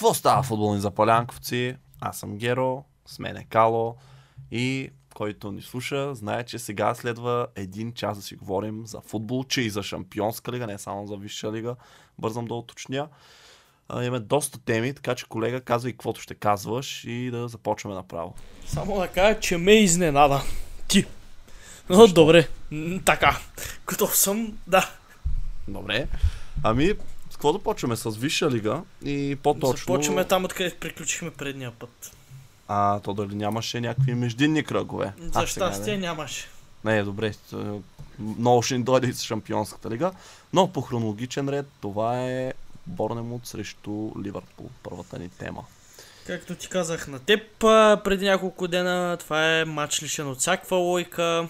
Какво става футболни запалянковци? Аз съм Геро, с мен е Кало и който ни слуша, знае, че сега следва един час да си говорим за футбол, че и за Шампионска лига, не само за Висша лига. Бързам да уточня. Имаме доста теми, така че колега, казвай каквото ще казваш и да започваме направо. Само да кажа, че ме изненада. Ти. Но добре. Така. Готов съм, да. Добре. Ами, какво започваме? С Висша лига и по-точно... Започваме там, откъдето приключихме предния път. А, то дали нямаше някакви междинни кръгове? За щастие нямаше. Не, добре. т- Много ще ни дойде и с Шампионската лига. Но по хронологичен ред това е Борнемут срещу Ливърпул. Първата ни тема. Както ти казах на теб преди няколко дена, това е матч лишен от всякаква лойка.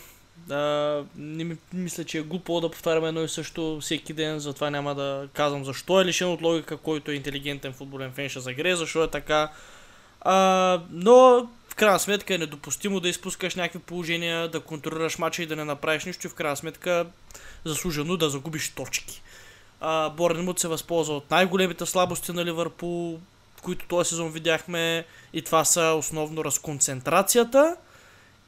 А, не ми, мисля, че е глупо да повтаряме едно и също всеки ден, затова няма да казвам защо е лишен от логика, който е интелигентен футболен фен ще загре, защо е така. А, но в крайна сметка е недопустимо да изпускаш някакви положения, да контролираш матча и да не направиш нищо и в крайна сметка заслужено да загубиш точки. Борнемут се възползва от най-големите слабости на Ливърпул, които този сезон видяхме и това са основно разконцентрацията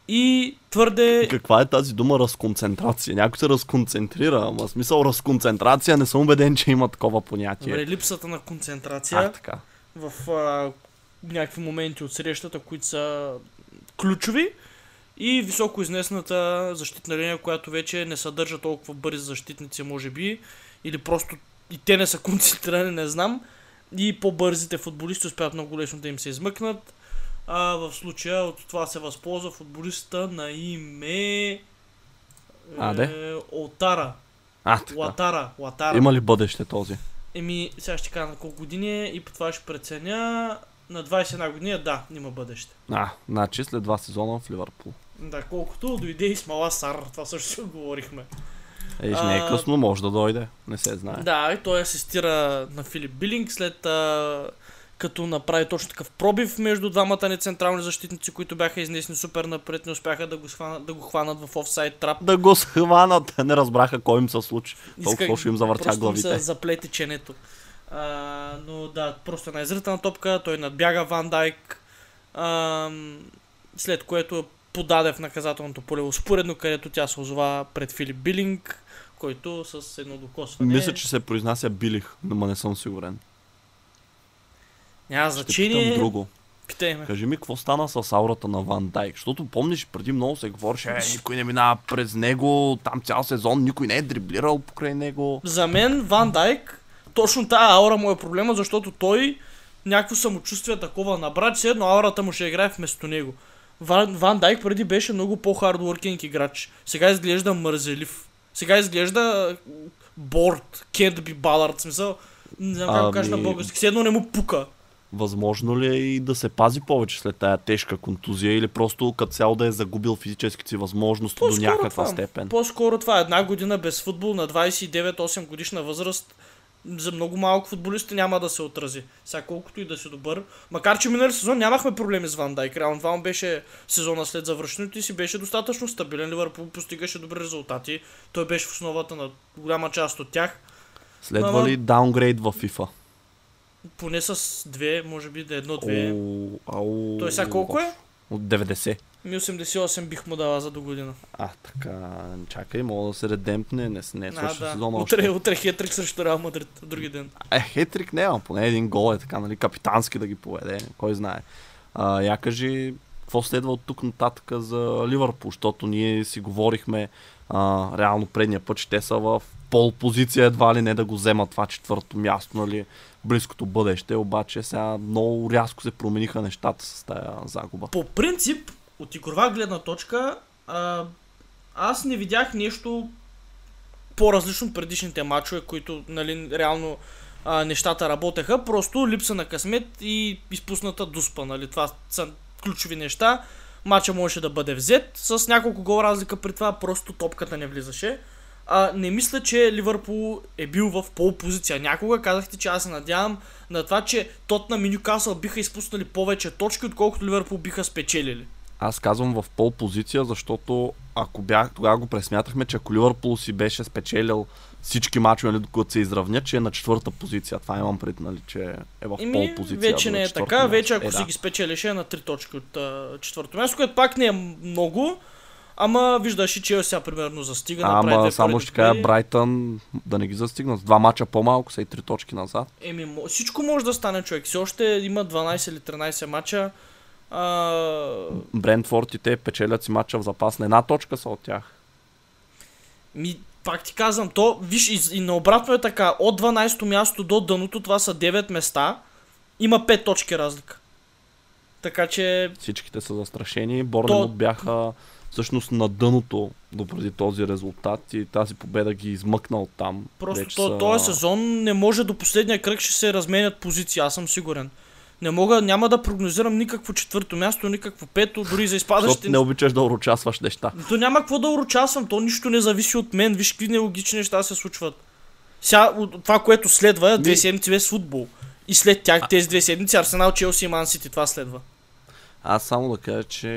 и твърде... Каква е тази дума разконцентрация? Някой се разконцентрира, ама смисъл разконцентрация не съм убеден, че има такова понятие. Добре, липсата на концентрация а, така. в а, някакви моменти от срещата, които са ключови и високо изнесената защитна линия, която вече не съдържа толкова бързи защитници, може би, или просто и те не са концентрирани, не знам, и по-бързите футболисти успяват много лесно да им се измъкнат. А в случая от това се възползва футболиста на име А, де? е, Отара. А, така. Латара. Латара. Има ли бъдеще този? Еми, сега ще кажа на колко години е и по това ще преценя. На 21 години, да, има бъдеще. А, значи след два сезона в Ливърпул. Да, колкото дойде и с Мала Сар, това също си говорихме. Ей, не е късно, може да дойде. Не се знае. Да, и той асистира на Филип Билинг след а, като направи точно такъв пробив между двамата ни централни защитници, които бяха изнесени супер напред, не успяха да го, схванат, да го хванат в офсайд трап. Да го схванат, не разбраха кой им се случи. Толкова ще им завъртя просто им главите. се заплете ченето. А, но да, просто една изритана топка, той надбяга Ван Дайк, а, след което подаде в наказателното поле успоредно, където тя се озова пред Филип Билинг, който с едно докосване... Мисля, че се произнася Билих, но не съм сигурен. Няма значение. питам друго. Питай ме. Кажи ми, какво стана с аурата на Ван Дайк? Защото помниш, преди много се говореше, е, никой не минава през него, там цял сезон, никой не е дриблирал покрай него. За мен Ван Дайк, точно тази аура му е проблема, защото той някакво самочувствие такова набра, че едно аурата му ще играе вместо него. Ван, Ван Дайк преди беше много по-хардворкинг играч. Сега изглежда мързелив. Сега изглежда борд, can't be bothered, смисъл. Не знам как го кажа на Ами- български. Все едно не му пука. Възможно ли е и да се пази повече след тая тежка контузия или просто като цяло да е загубил физическите си възможности до По-скоро някаква това. степен? По-скоро това една година без футбол на 29-8 годишна възраст. За много малко футболисти няма да се отрази. Сега колкото и да си добър. Макар, че минали сезон нямахме проблеми с Ван Дайк. Реално това беше сезона след завършването и си беше достатъчно стабилен. Ливърпул постигаше добри резултати. Той беше в основата на голяма част от тях. Следва Ама- ли даунгрейд в FIFA? Поне с две, може би да е едно-две. Ау, Той сега колко е? От 90. Ми 88 бих му дала за до година. А, така, чакай, мога да се редемпне, не, не е А, свършил да. сезона Утре, още. утре хетрик срещу Реал Мадрид. Други ден. Е, хетрик няма, поне един гол е така, нали, капитански да ги поведе, кой знае. А, я кажи, какво следва от тук нататък за Ливърпул, защото ние си говорихме а, реално предния път, те са в пол позиция едва ли не да го вземат това четвърто място, нали, близкото бъдеще, обаче сега много рязко се промениха нещата с тая загуба. По принцип, от игрова гледна точка, а, аз не видях нещо по-различно от предишните матчове, които, нали, реално а, нещата работеха, просто липса на късмет и изпусната дуспа, нали? Това са ключови неща. Мача можеше да бъде взет, с няколко гол разлика при това просто топката не влизаше. А, не мисля, че Ливърпул е бил в пол позиция. Някога казахте, че аз се надявам на това, че Тотнам и Нюкасъл биха изпуснали повече точки, отколкото Ливърпул биха спечелили. Аз казвам в пол позиция, защото ако бях, тогава го пресмятахме, че ако Ливърпул си беше спечелил всички мачове, нали, докато се изравнят, че е на четвърта позиция. Това имам пред, нали, че е в Еми, пол позиция. вече не е така, място. вече ако е, си да. ги спечелиш е на три точки от а, четвърто място, което пак не е много, ама виждаш и Челси сега примерно застига. направи Ама две само ще кажа. Брайтън да не ги застигнат. Два мача по-малко са и три точки назад. Еми, всичко може да стане човек. Все още има 12 или 13 мача. А, Брентфорд и те печелят си мача в запас. На една точка са от тях. ми, пак ти казвам, то, виж, и, и наобратно е така. От 12-то място до дъното, това са 9 места. Има 5 точки разлика. Така че, Всичките са застрашени. Борнемут бяха всъщност на дъното допреди този резултат и тази победа ги измъкна от там. просто то, са- този сезон не може до последния кръг ще се разменят позиции, аз съм сигурен. Не мога, няма да прогнозирам никакво четвърто място, никакво пето, дори за изпадащите. не обичаш да урочасваш неща. То няма какво да урочасвам, то нищо не зависи от мен, виж какви нелогични неща се случват. Сега, това, което следва, две Ми- седмици без футбол. И след тях тези две седмици Арсенал, Челси и Ман Сити, това следва. Аз само да кажа, че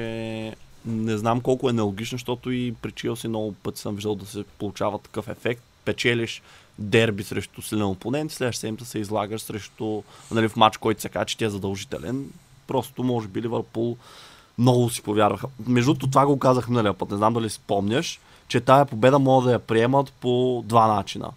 не знам колко е нелогично, защото и при Челси много пъти съм виждал да се получава такъв ефект. Печелиш дерби срещу силен опонент, следващата седмица се излагаш срещу нали, в матч, който се казва, че ти е задължителен. Просто може би Ливърпул много си повярваха. Между другото, това го казах миналия път, не знам дали спомняш, че тая победа могат да я приемат по два начина.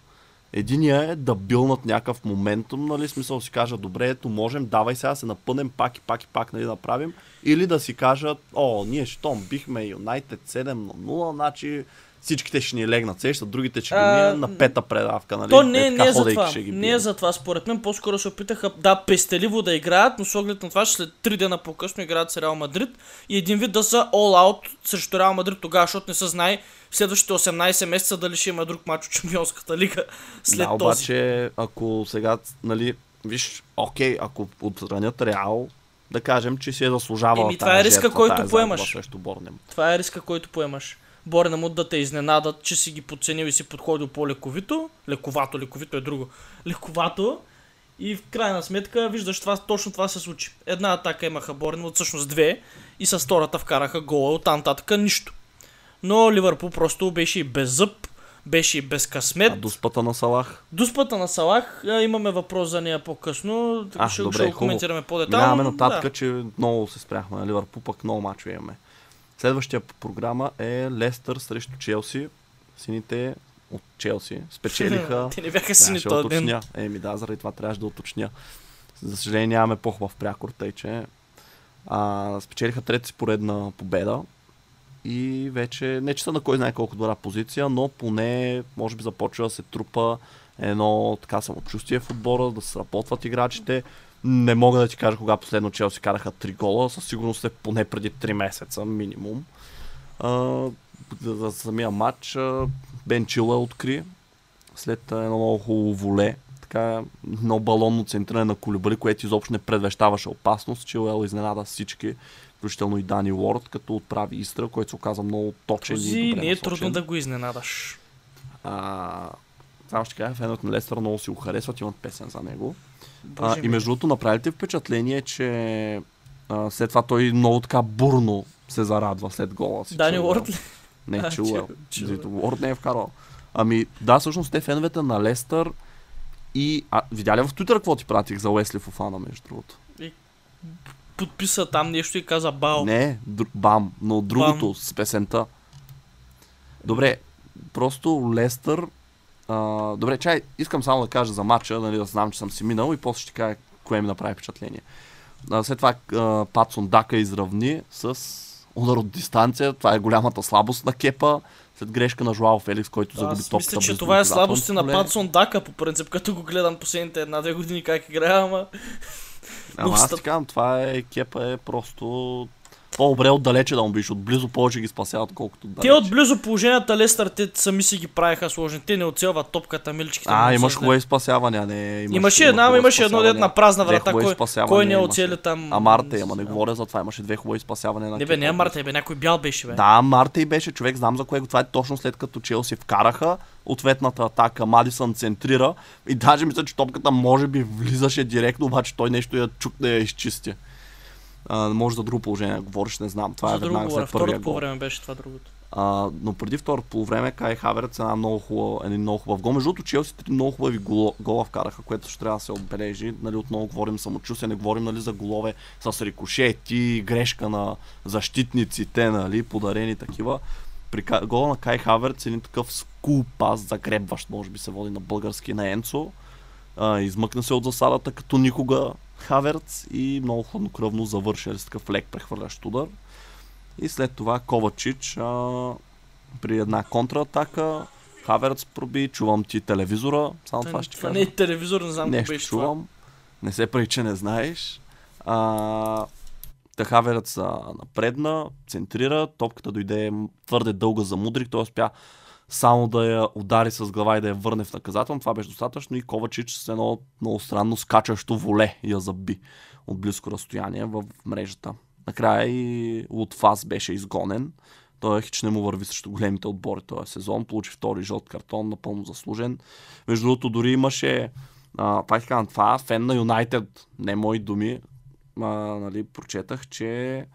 Единия е да билнат някакъв моментум, нали, смисъл си кажат, добре, ето можем, давай сега се напънем пак и пак и пак, нали, да правим. Или да си кажат, о, ние щом бихме Юнайтед 7 на 0, значи всичките ще ни легнат сеща, другите ще ги А, мият на пета предавка, нали? То не, Е, не е за това. ще ги Не е за това, според мен. По-скоро се опитаха, да, пестеливо да играят, но с оглед на това, че след 3 дена по-късно играят с Реал Мадрид и един вид да са all out срещу Реал Мадрид тогава, защото не се знае в следващите 18 месеца дали ще има друг матч от Чемпионската лига след да, този. обаче, ако сега, нали, виж, окей, ако отстранят Реал, да кажем, че си е заслужавал Еми, това е риска, който поемаш. Това е риска, който поемаш. Борнемут да те изненадат, че си ги подценил и си подходил по-лековито. Лековато, лековито е друго. Лековато. И в крайна сметка, виждаш, това, точно това се случи. Една атака имаха Борнемут, всъщност две. И с втората вкараха гола, от нататък нищо. Но Ливърпул просто беше и без зъб, беше и без късмет. А дуспата на Салах? Дуспата на Салах, имаме въпрос за нея по-късно. А, ще, добре, ще го хубаво. коментираме по-детално. Минаваме нататък, Да. че много се спряхме на Ливърпул, пък много мачове имаме. Следващия по програма е Лестър срещу Челси. Сините от Челси спечелиха. Те не бяха сини да този ден. Еми да, заради това трябваше да уточня. За съжаление нямаме по-хубав прякор, тъй че а, спечелиха трета си поредна победа и вече не че са на кой знае колко добра позиция, но поне може би започва да се трупа едно така самочувствие в отбора, да се сработват играчите. Не мога да ти кажа кога последно Челси караха 3 гола, със сигурност е поне преди 3 месеца минимум. А, за, самия матч а, Бен Чила откри след едно много хубаво воле, така едно балонно центриране на Колибали, което изобщо не предвещаваше опасност. Чилуел изненада всички, включително и Дани Уорд, като отправи изстрел, който се оказа много точен Този и добре не е насочен. трудно да го изненадаш. А, само ще кажа, феновете на Лестър много си го харесват, имат песен за него. А, Боже и ми. между другото, направите впечатление, че а, след това той много така бурно се зарадва след гола си. Дани. Уорд ли? Не, А, Чилуел. Чил- Чилуел. Уорд не е вкарал. Ами, да, всъщност те феновете на Лестър и... А, видя ли в Twitter какво ти пратих за Уесли Фофана, между другото? Подписа там нещо и каза бао. Не, др... бам, но другото с песента. Добре, просто Лестър... А, добре, чай, искам само да кажа за матча, нали, да знам, че съм си минал и после ще кажа кое ми направи впечатление. А, след това а, Патсон Дака изравни с удар от дистанция. Това е голямата слабост на Кепа. След грешка на Жуал Феликс, който загуби Аз топката. мисля, че това е слабости на. Патсон Дака, по принцип, като го гледам последните една-две години как играе, ама... Ама аз ти казвам, това е, Кепа е просто По-добре отдалече да му биш, отблизо повече ги спасяват, колкото Те отдалече. от близо положенията Лестър, те сами си ги правиха сложни. Те не оцелват топката, миличките. А, имаш хубави спасявания, не. Имаш, Имаше има една, имаше едно дет на празна врата. Кой, кой не имаше. оцели там? А Марта, ама не Да. говоря за това, имаше две хубави спасявания на Не бе, не е. Марта, бе, някой бял беше, бе. Да, Марта и беше човек, знам за кое. Това е точно след като Челси вкараха ответната атака. Мадисън центрира и даже мисля, че топката може би влизаше директно, обаче той нещо я чук да я изчисти. А, може за друго положение говориш, не знам. Това За е веднага след първия Второто по гол. време беше това другото. А, но преди второто полувреме Кай Хаверц е една много хубава, един много хубав гол. Между другото, Челси три много хубави гол, гола вкараха, което ще трябва да се отбележи. Нали, отново говорим самочувствие, не говорим нали, за голове с рикошети, грешка на защитниците, нали, подарени такива. При гола на Кай Хаверц е един такъв скул пас, загребващ, може би се води на български на Енцо. А, измъкна се от засадата като никога Хаверц и много хладнокръвно завърши с такъв лек прехвърлящ удар. И след това Ковачич а, при една контратака Хаверц проби, чувам ти телевизора, само това ще това кажа. не е телевизор, не знам Нещо беше това. чувам. Не се прави, че не знаеш. А, Та Хаверец напредна, центрира, топката дойде твърде дълга за Мудрик, той успя само да я удари с глава и да я върне в наказателно. Това беше достатъчно и Ковачич с едно много странно скачащо воле я заби от близко разстояние в мрежата. Накрая и Лутфас беше изгонен. Той хич не му върви срещу големите отбори този сезон. Получи втори жълт картон, напълно заслужен. Между другото, дори имаше, а, пак казвам това, фен на Юнайтед, не мои думи, а, нали, прочетах, че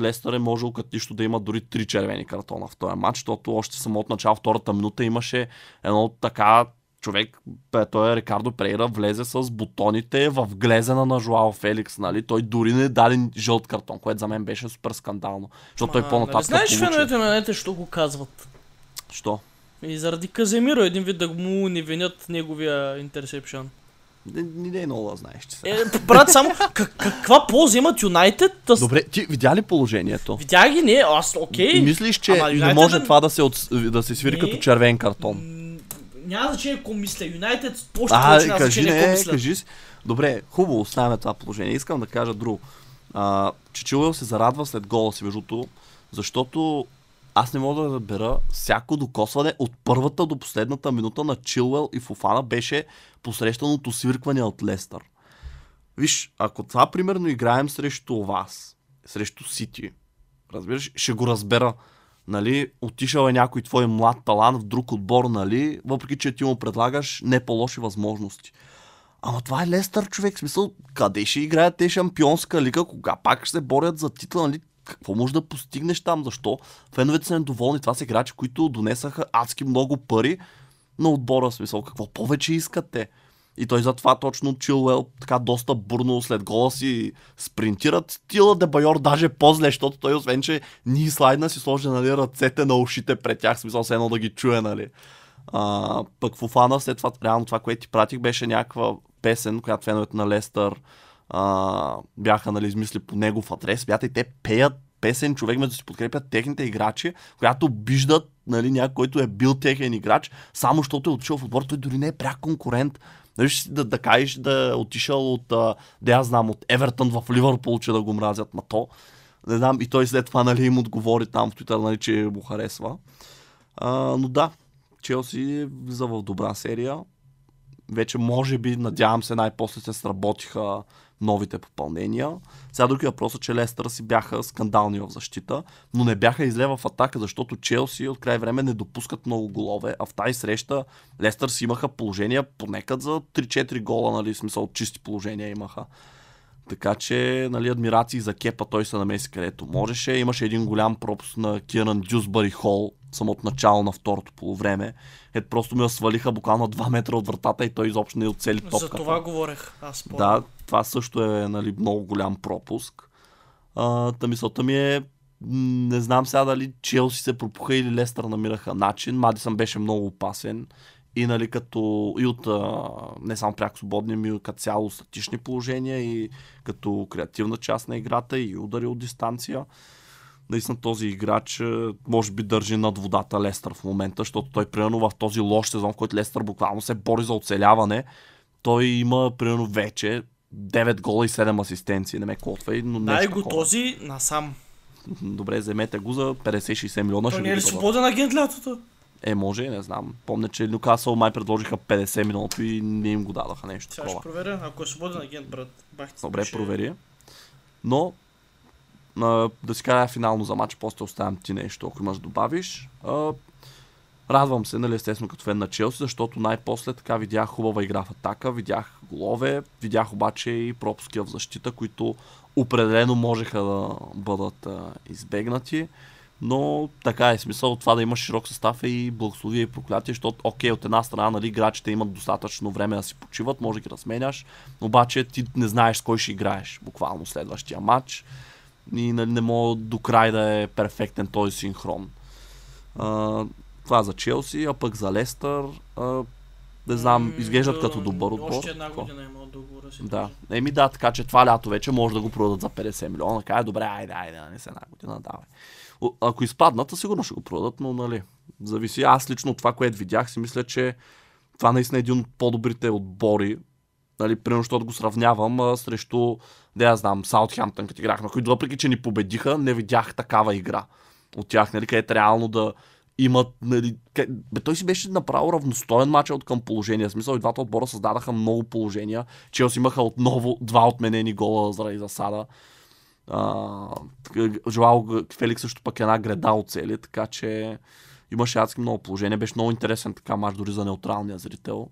Лестър е можел като нищо да има дори три червени картона в този матч, защото още само от начало втората минута имаше едно така човек, той е Рикардо Прейра, влезе с бутоните в глезена на Жуао Феликс, нали? Той дори не даде жълт картон, което за мен беше супер скандално. Защото той по-нататък нали Знаеш, получи. феновете на нете, що го казват? Що? И заради Каземиро, един вид да му не винят неговия интерсепшън. Не, не, не е много да знаеш, че са. Е, брат, само как, каква полза имат Юнайтед? Да... Добре, ти видя ли положението? Видях ги, не, аз, окей. Мислиш, че Ама не United може да- това да се, от, да се свири Не. като червен картон? М, Няма значение какво мисля. Юнайтед още А, повече няма кажи какво не, мисля. кажи си. Добре, хубаво, оставяме това положение. Искам да кажа друго. А, че Чилуел се зарадва след гола си, между защото аз не мога да разбера всяко докосване от първата до последната минута на Чилуел и Фофана беше посрещаното свиркване от Лестър. Виж, ако това примерно играем срещу вас, срещу Сити, разбираш, ще го разбера. Нали, отишъл е някой твой млад талант в друг отбор, нали, въпреки че ти му предлагаш не по-лоши възможности. Ама това е Лестър, човек. В смисъл, къде ще играят те шампионска лига, кога пак ще се борят за титла, нали? Какво може да постигнеш там? Защо? Феновете са недоволни. Това са играчи, които донесаха адски много пари на отбора. В смисъл, какво повече искат те? И той затова точно Чилуел така доста бурно след гола си спринтират. Стила Дебайор даже по-зле, защото той освен, че ни слайдна си сложи нали, ръцете на ушите пред тях, в смисъл се едно да ги чуе, нали. А, пък Фофана след това, реално това, което ти пратих, беше някаква песен, която феновете на Лестър а, бяха нали, измисли по негов адрес. Бята и те пеят песен, човек, да си подкрепят техните играчи, която обиждат нали, някой, който е бил техен играч, само защото е отишъл в отбор, той дори не е пряк конкурент. Нали, да, да кажеш да е отишъл от, а, да я знам, от Евертън в Ливърпул, че да го мразят, ма то. Не знам, и той след това нали, им отговори там в Twitter, нали, че му харесва. А, но да, Челси влиза в добра серия. Вече може би, надявам се, най-после се сработиха новите попълнения. Сега други въпрос е, че Лестър си бяха скандални в защита, но не бяха изле в атака, защото Челси от край време не допускат много голове, а в тази среща Лестър си имаха положения понекът за 3-4 гола, нали, в смисъл чисти положения имаха. Така че, нали, адмирации за Кепа, той се намеси където можеше. Имаше един голям пропуск на Киран Дюсбъри Хол, самото начало на второто полувреме. Ето просто ми свалиха буквално 2 метра от вратата и той изобщо не оцели топката. За това говорех. Аз помня. Да, това също е нали, много голям пропуск. А, та мисълта ми е, не знам сега дали Челси се пропуха или Лестър намираха начин. Мадисън беше много опасен. И нали като и от а, не само пряко свободни, ми като цяло статични положения и като креативна част на играта и удари от дистанция. Наистина този играч може би държи над водата Лестър в момента, защото той примерно в този лош сезон, в който Лестър буквално се бори за оцеляване, той има примерно вече 9 гола и 7 асистенции, не ме котвай, но Дай го такова. този насам. Добре, вземете го за 50-60 милиона. То ще не е ли свободен агент лятото? Е, може, не знам. Помня, че Нюкасъл май предложиха 50 милиона и не им го дадаха нещо Сега ще проверя, ако е свободен агент, брат. Бах ти Добре, пише- провери. Но, а, да си кажа финално за матч, после оставям ти нещо, ако имаш добавиш. А, радвам се, нали, естествено, като фен на Челси, защото най-после така видях хубава игра в атака, видях голове, видях обаче и пропуски в защита, които определено можеха да бъдат а, избегнати. Но така е смисъл това да имаш широк състав е и благословие и проклятие, защото окей, от една страна нали, играчите имат достатъчно време да си почиват, може да ги разменяш, обаче ти не знаеш с кой ще играеш буквално следващия матч и нали, не мога до край да е перфектен този синхрон. А, това за Челси, а пък за Лестър, а, не знам, изглеждат да, като добър отбор. Още една година има договора си. Да. Еми да, така че това лято вече може да го продадат за 50 милиона. Кай, добре, айде, айде, не се една година, давай. Ако изпаднат, сигурно ще го продадат, но нали, зависи. Аз лично от това, което видях, си мисля, че това наистина е един от по-добрите отбори. Нали, примерно, защото го сравнявам а, срещу, да я знам, Саутхемптън, като играхме, които въпреки, че ни победиха, не видях такава игра от тях, нали, където реално да имат, нали, къ... Бе, той си беше направо равностоен матч от към положение. В смисъл и двата отбора създадаха много положения. Челси имаха отново два отменени гола заради засада. Жоао Феликс също пък една греда от цели, така че имаше адски много положения. Беше много интересен така мач дори за неутралния зрител.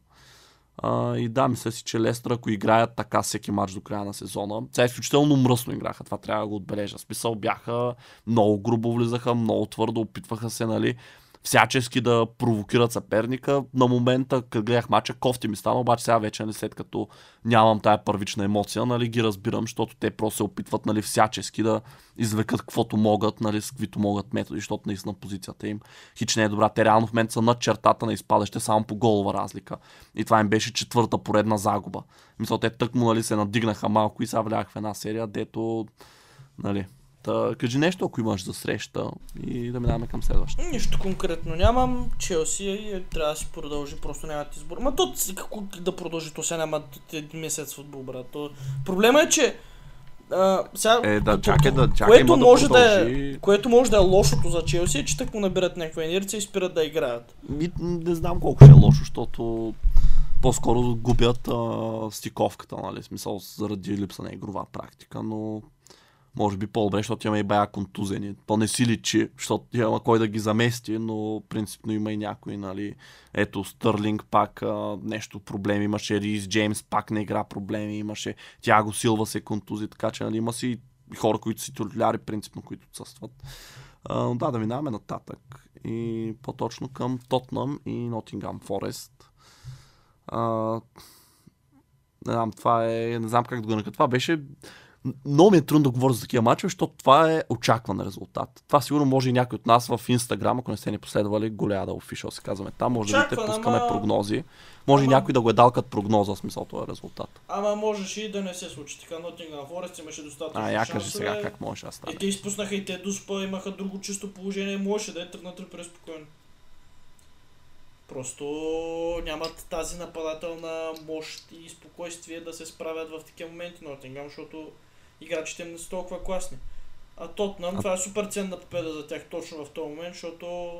А, и да, мисля си, че Лестър, ако играят така всеки матч до края на сезона, сега изключително мръсно играха, това трябва да го отбележа. Смисъл бяха много грубо влизаха, много твърдо, опитваха се, нали, всячески да провокират съперника. На момента, като гледах мача, кофти ми стана, обаче сега вече, нали, след като нямам тая първична емоция, нали, ги разбирам, защото те просто се опитват, нали, всячески да извлекат каквото могат, нали, с каквито могат методи, защото наистина позицията им хич не е добра. Те реално в момента са над чертата на изпадаще само по голова разлика. И това им беше четвърта поредна загуба. Мисля, те тъкмо, нали, се надигнаха малко и сега влях в една серия, дето, нали, Та, кажи нещо, ако имаш за среща и да минаваме към следващата. Нищо конкретно нямам. Челси е, трябва да си продължи, просто нямат избор. Ма то какво да продължи, то сега няма един месец футбол, брат. То... Проблема е, че а, сега, Е, да, чакай да, чакай, което, има може да да е, което може да е лошото за Челси, е, че так му набират някаква инерция и спират да играят. Ми, не знам колко ще е лошо, защото по-скоро губят а, стиковката, нали, смисъл заради липса на игрова практика, но може би по-добре, защото има и бая контузени. То не си личи, защото има кой да ги замести, но принципно има и някой, нали. Ето, Стърлинг пак а, нещо проблеми имаше, Рис Джеймс пак не игра проблеми имаше, Тяго Силва се контузи, така че нали, има си хора, които си титуляри, принципно, които отсъстват. А, да, да минаваме нататък. И по-точно към Тотнам и Нотингам Форест. Не знам, това е... Не знам как да го нарека. Това беше... Много ми е трудно да говоря за такива мачове, защото това е очакван резултат. Това сигурно може и някой от нас в Инстаграм, ако не сте ни последвали, голяда офишъл се казваме там, може да видите, Очакван, пускаме ама- прогнози. Може и Ама- някой да го е дал като прогноза, в смисъл това е резултат. Ама можеше и да не се случи. Така Нотингъм Форест имаше достатъчно А, я кажи сега как може да стане. И те изпуснаха и те дуспа, имаха друго чисто положение, можеше да е тръгнат преспокойно. Просто нямат тази нападателна мощ и спокойствие да се справят в такива моменти Нотингам, защото играчите им не са толкова класни. А Тотнам, А- това е супер ценна победа за тях точно в този момент, защото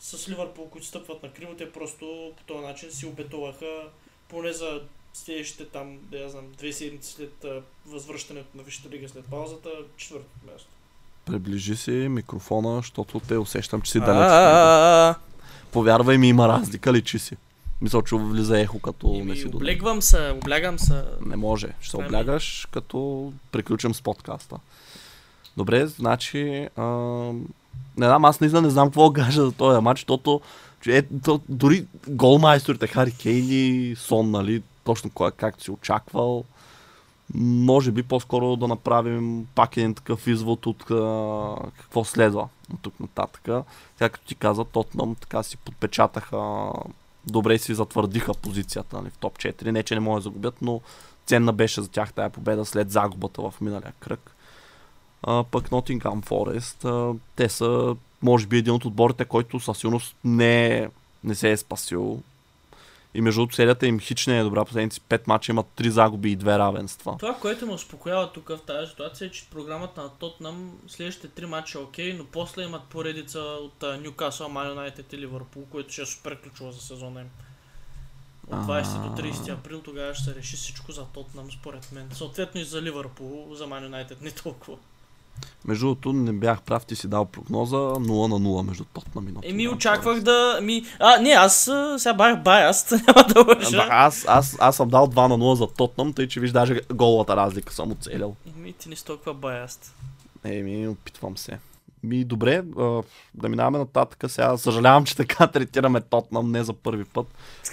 с Ливърпул, които стъпват на криво, те просто по този начин си обетуваха поне за следващите там, да я знам, две седмици след а, възвръщането на Висшата лига след паузата, четвърто място. Приближи си микрофона, защото те усещам, че си далеч. Повярвай ми, има разлика, личи си. Мисля, че влиза ехо, като не си Еми, до облегвам се, облягам се. Не може. Ще се облягаш, като приключим с подкаста. Добре, значи... А... Не знам, аз наистина не знам какво да кажа за този матч, защото е, то, дори голмайсторите Хари Кейн и Сон, нали, точно кой, както си очаквал. Може би по-скоро да направим пак един такъв извод от а, какво следва от тук нататък. Като ти каза, Тотнам така си подпечатаха, добре си затвърдиха позицията нали, в топ 4. Не, че не могат да загубят, но ценна беше за тях тая победа след загубата в миналия кръг. А, пък Nottingham Forest, а, те са може би един от отборите, който със сигурност не, не се е спасил. И между другото, серията им хич не е добра. Последните 5 мача имат 3 загуби и 2 равенства. Това, което ме успокоява тук в тази ситуация е, че програмата на Тотнам следващите три мача е окей, но после имат поредица от Ньюкасъл, Ман Юнайтед и Ливърпул, което ще е супер ключово за сезона им. От 20 до 30 април тогава ще се реши всичко за Тотнам, според мен. Съответно и за Ливърпул, за Ман Юнайтед не толкова. Между другото, не бях прав, ти си дал прогноза 0 на 0 между Тотнам и Нотингам. Еми очаквах да ми... А, не, аз сега бях баяст, няма да лъжа. Да, аз, аз, аз съм дал 2 на 0 за Тотнам, тъй че виж даже голата разлика съм оцелил. Еми ти не си толкова баяст. Еми, опитвам се. Ми, добре, да минаваме нататък. Сега съжалявам, че така третираме Тотнам не за първи път,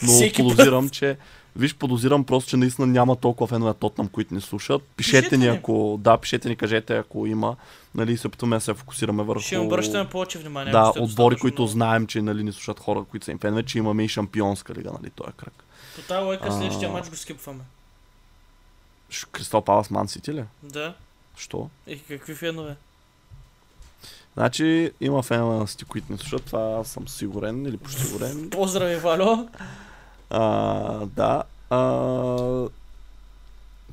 но подозирам, че Виж, подозирам просто, че наистина няма толкова фенове на Тотнам, които ни слушат. Пишете, Пишете ни, ако... Да, пишете ни, кажете, ако има. Нали, се опитваме да се фокусираме върху... Ще обръщаме повече внимание. Да, отбори, които много. знаем, че нали, ни слушат хора, които са им фенове, че имаме и шампионска лига, нали, този кръг. По тази лойка следващия матч го скипваме. Кристал Палас Ман Сити ли? Да. Що? И какви фенове? Значи има фенове на Сити, които ни слушат, това съм сигурен или почти сигурен. Поздрави, Валю. А, да. А,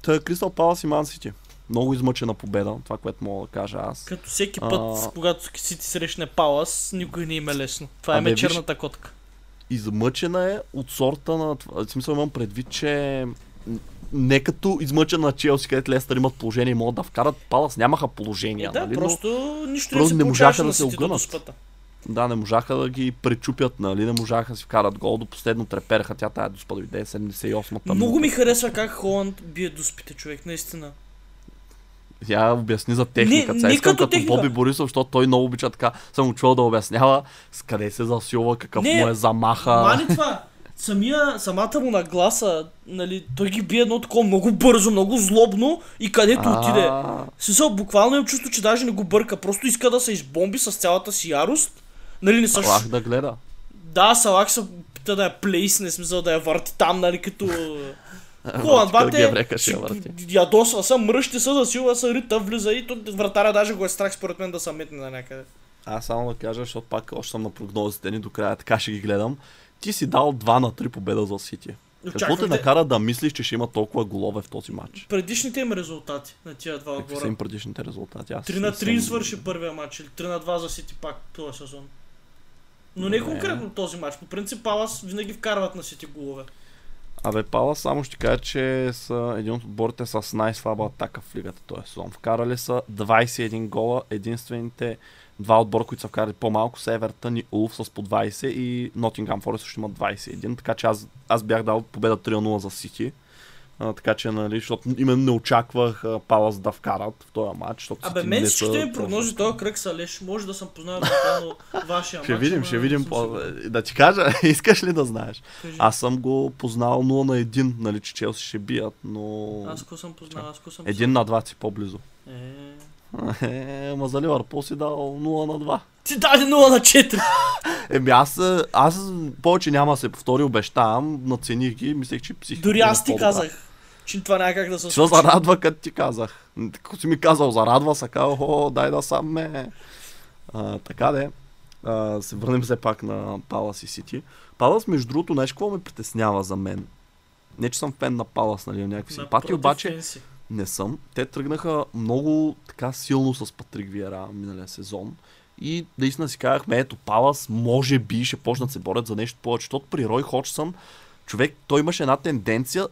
Та Кристал Палас и Ман Сити. Много измъчена победа, това, което мога да кажа аз. Като всеки А. път, когато Сити срещне Палас, никой не им е лесно. Това Абе, е виж- черната котка. Измъчена е от сорта на... В смисъл имам предвид, че не като измъчена на Челси, където Лестър имат положение и могат да вкарат Палас, нямаха Е, положение, да, нали? просто нищо не просто не можаха да се огънат. Да, не можаха да ги пречупят, нали? Не можаха да си вкарат гол. До последно трепереха тя тая доспа дойде 78-та. Много ми харесва как Холанд бие доспите човек, наистина. Тя обясни за техниката. Не- Сега искам като техника. Боби Борисов, защото той много обича така. Съм чувал да обяснява с къде се засилва, какъв Не, му е замаха. Мани това, самия, самата му нагласа, нали, той ги бие едно такова много бързо, много злобно и където отиде. А, В Смисъл, буквално имам чувство, че даже не го бърка, просто иска да се избомби с цялата си ярост. Нали, не също. Салах да гледа. Да, Салах се пита да я плейсне, смисъл да я върти там, нали, като... Холанд бате, върти. ядосва се, мръщи се, засилва се, рита, влиза и тут вратаря даже го е страх според мен да се метне на някъде. Аз само да кажа, защото пак още съм на прогнозите ни до края, така ще ги гледам. Ти си дал 2 на 3 победа за Сити. Какво те Очаквайте накара да мислиш, че ще има толкова голове в този матч? предишните им резултати на тия два Какви са отбора. им предишните резултати? Аз 3 на не 3 съм- свърши първия матч или 3 на 2 за Сити пак този сезон. Но не Добре. конкретно този матч. По принцип Палас винаги вкарват на Сити голове. Абе, Пала само ще кажа, че са един от отборите с най-слаба атака в лигата този сезон. Вкарали са 21 гола, единствените два отбора, които са вкарали по-малко са Евертън и Улф с по 20 и Нотингам Форест също имат 21, така че аз, аз бях дал победа 3-0 за Сити. А, така че, нали, защото именно не очаквах а, Палас да вкарат в този матч, защото Абе, мен всичките ми прогнози този кръг са леш. Може да съм познал вашия Ще матч. видим, ама ще видим. По... Да ти кажа, искаш ли да знаеш? Кажи. Аз съм го познал 0 на 1, нали, че Челси ще бият, но... Аз ко съм познал, аз ко съм Един на 2 си по-близо. Е... Е, ма за Ливърпул си дал 0 на 2. Ти даде 0 на 4. Еми аз, аз повече няма да се повтори, обещавам, нацених ги, мислех, че психиката Дори е аз ти казах, че това няма как да се случи. зарадва, като ти казах? Като си ми казал, зарадва се, казал, о, дай да сам ме. А, така де. А, се върнем все пак на Палас и Сити. Палас, между другото, нещо, какво ме притеснява за мен. Не, че съм фен на Палас, нали, някакви симпатии, обаче не съм. Те тръгнаха много така силно с Патрик Виера миналия сезон. И наистина си казахме, ето Палас, може би ще почнат се борят за нещо повече. Защото при Рой Ходжсън, човек, той имаше една тенденция,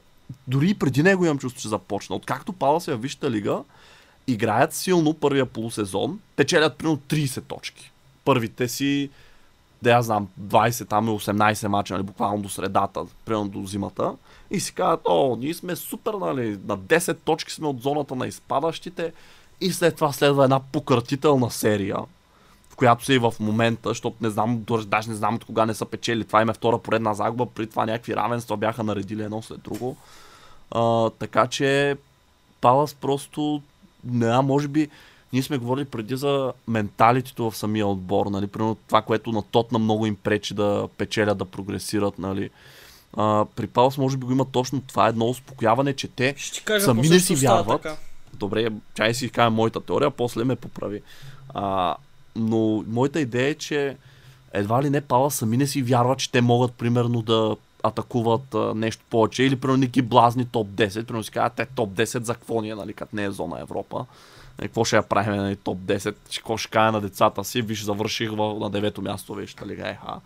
дори и преди него имам чувство, че започна. Откакто Палас е в Висшата лига, играят силно първия полусезон, печелят примерно 30 точки. Първите си, да я знам, 20, там е 18 мача, нали, буквално до средата, примерно до зимата. И си казват, о, ние сме супер, нали, на 10 точки сме от зоната на изпадащите. И след това следва една пократителна серия, която са и в момента, защото не знам, даже не знам от кога не са печели. Това им е втора поредна загуба, при това някакви равенства бяха наредили едно след друго. А, така че Палас просто, не може би, ние сме говорили преди за менталитето в самия отбор, нали, примерно това, което на Тотна много им пречи да печелят, да прогресират, нали. А, при Палас може би го има точно това, едно успокояване, че те кажа, Сами не си вярват. така. добре, чай си кажа моята теория, после ме поправи. А, но моята идея е, че едва ли не Пала сами не си вярват, че те могат примерно да атакуват а, нещо повече или примерно ги блазни топ 10, примерно си казват, те топ 10 за какво ни е, нали, като не е зона Европа. Нали, какво ще я правим, нали, топ 10, какво ще кажа на децата си, виж, завърших в, на девето място, виж, лига ЕХА.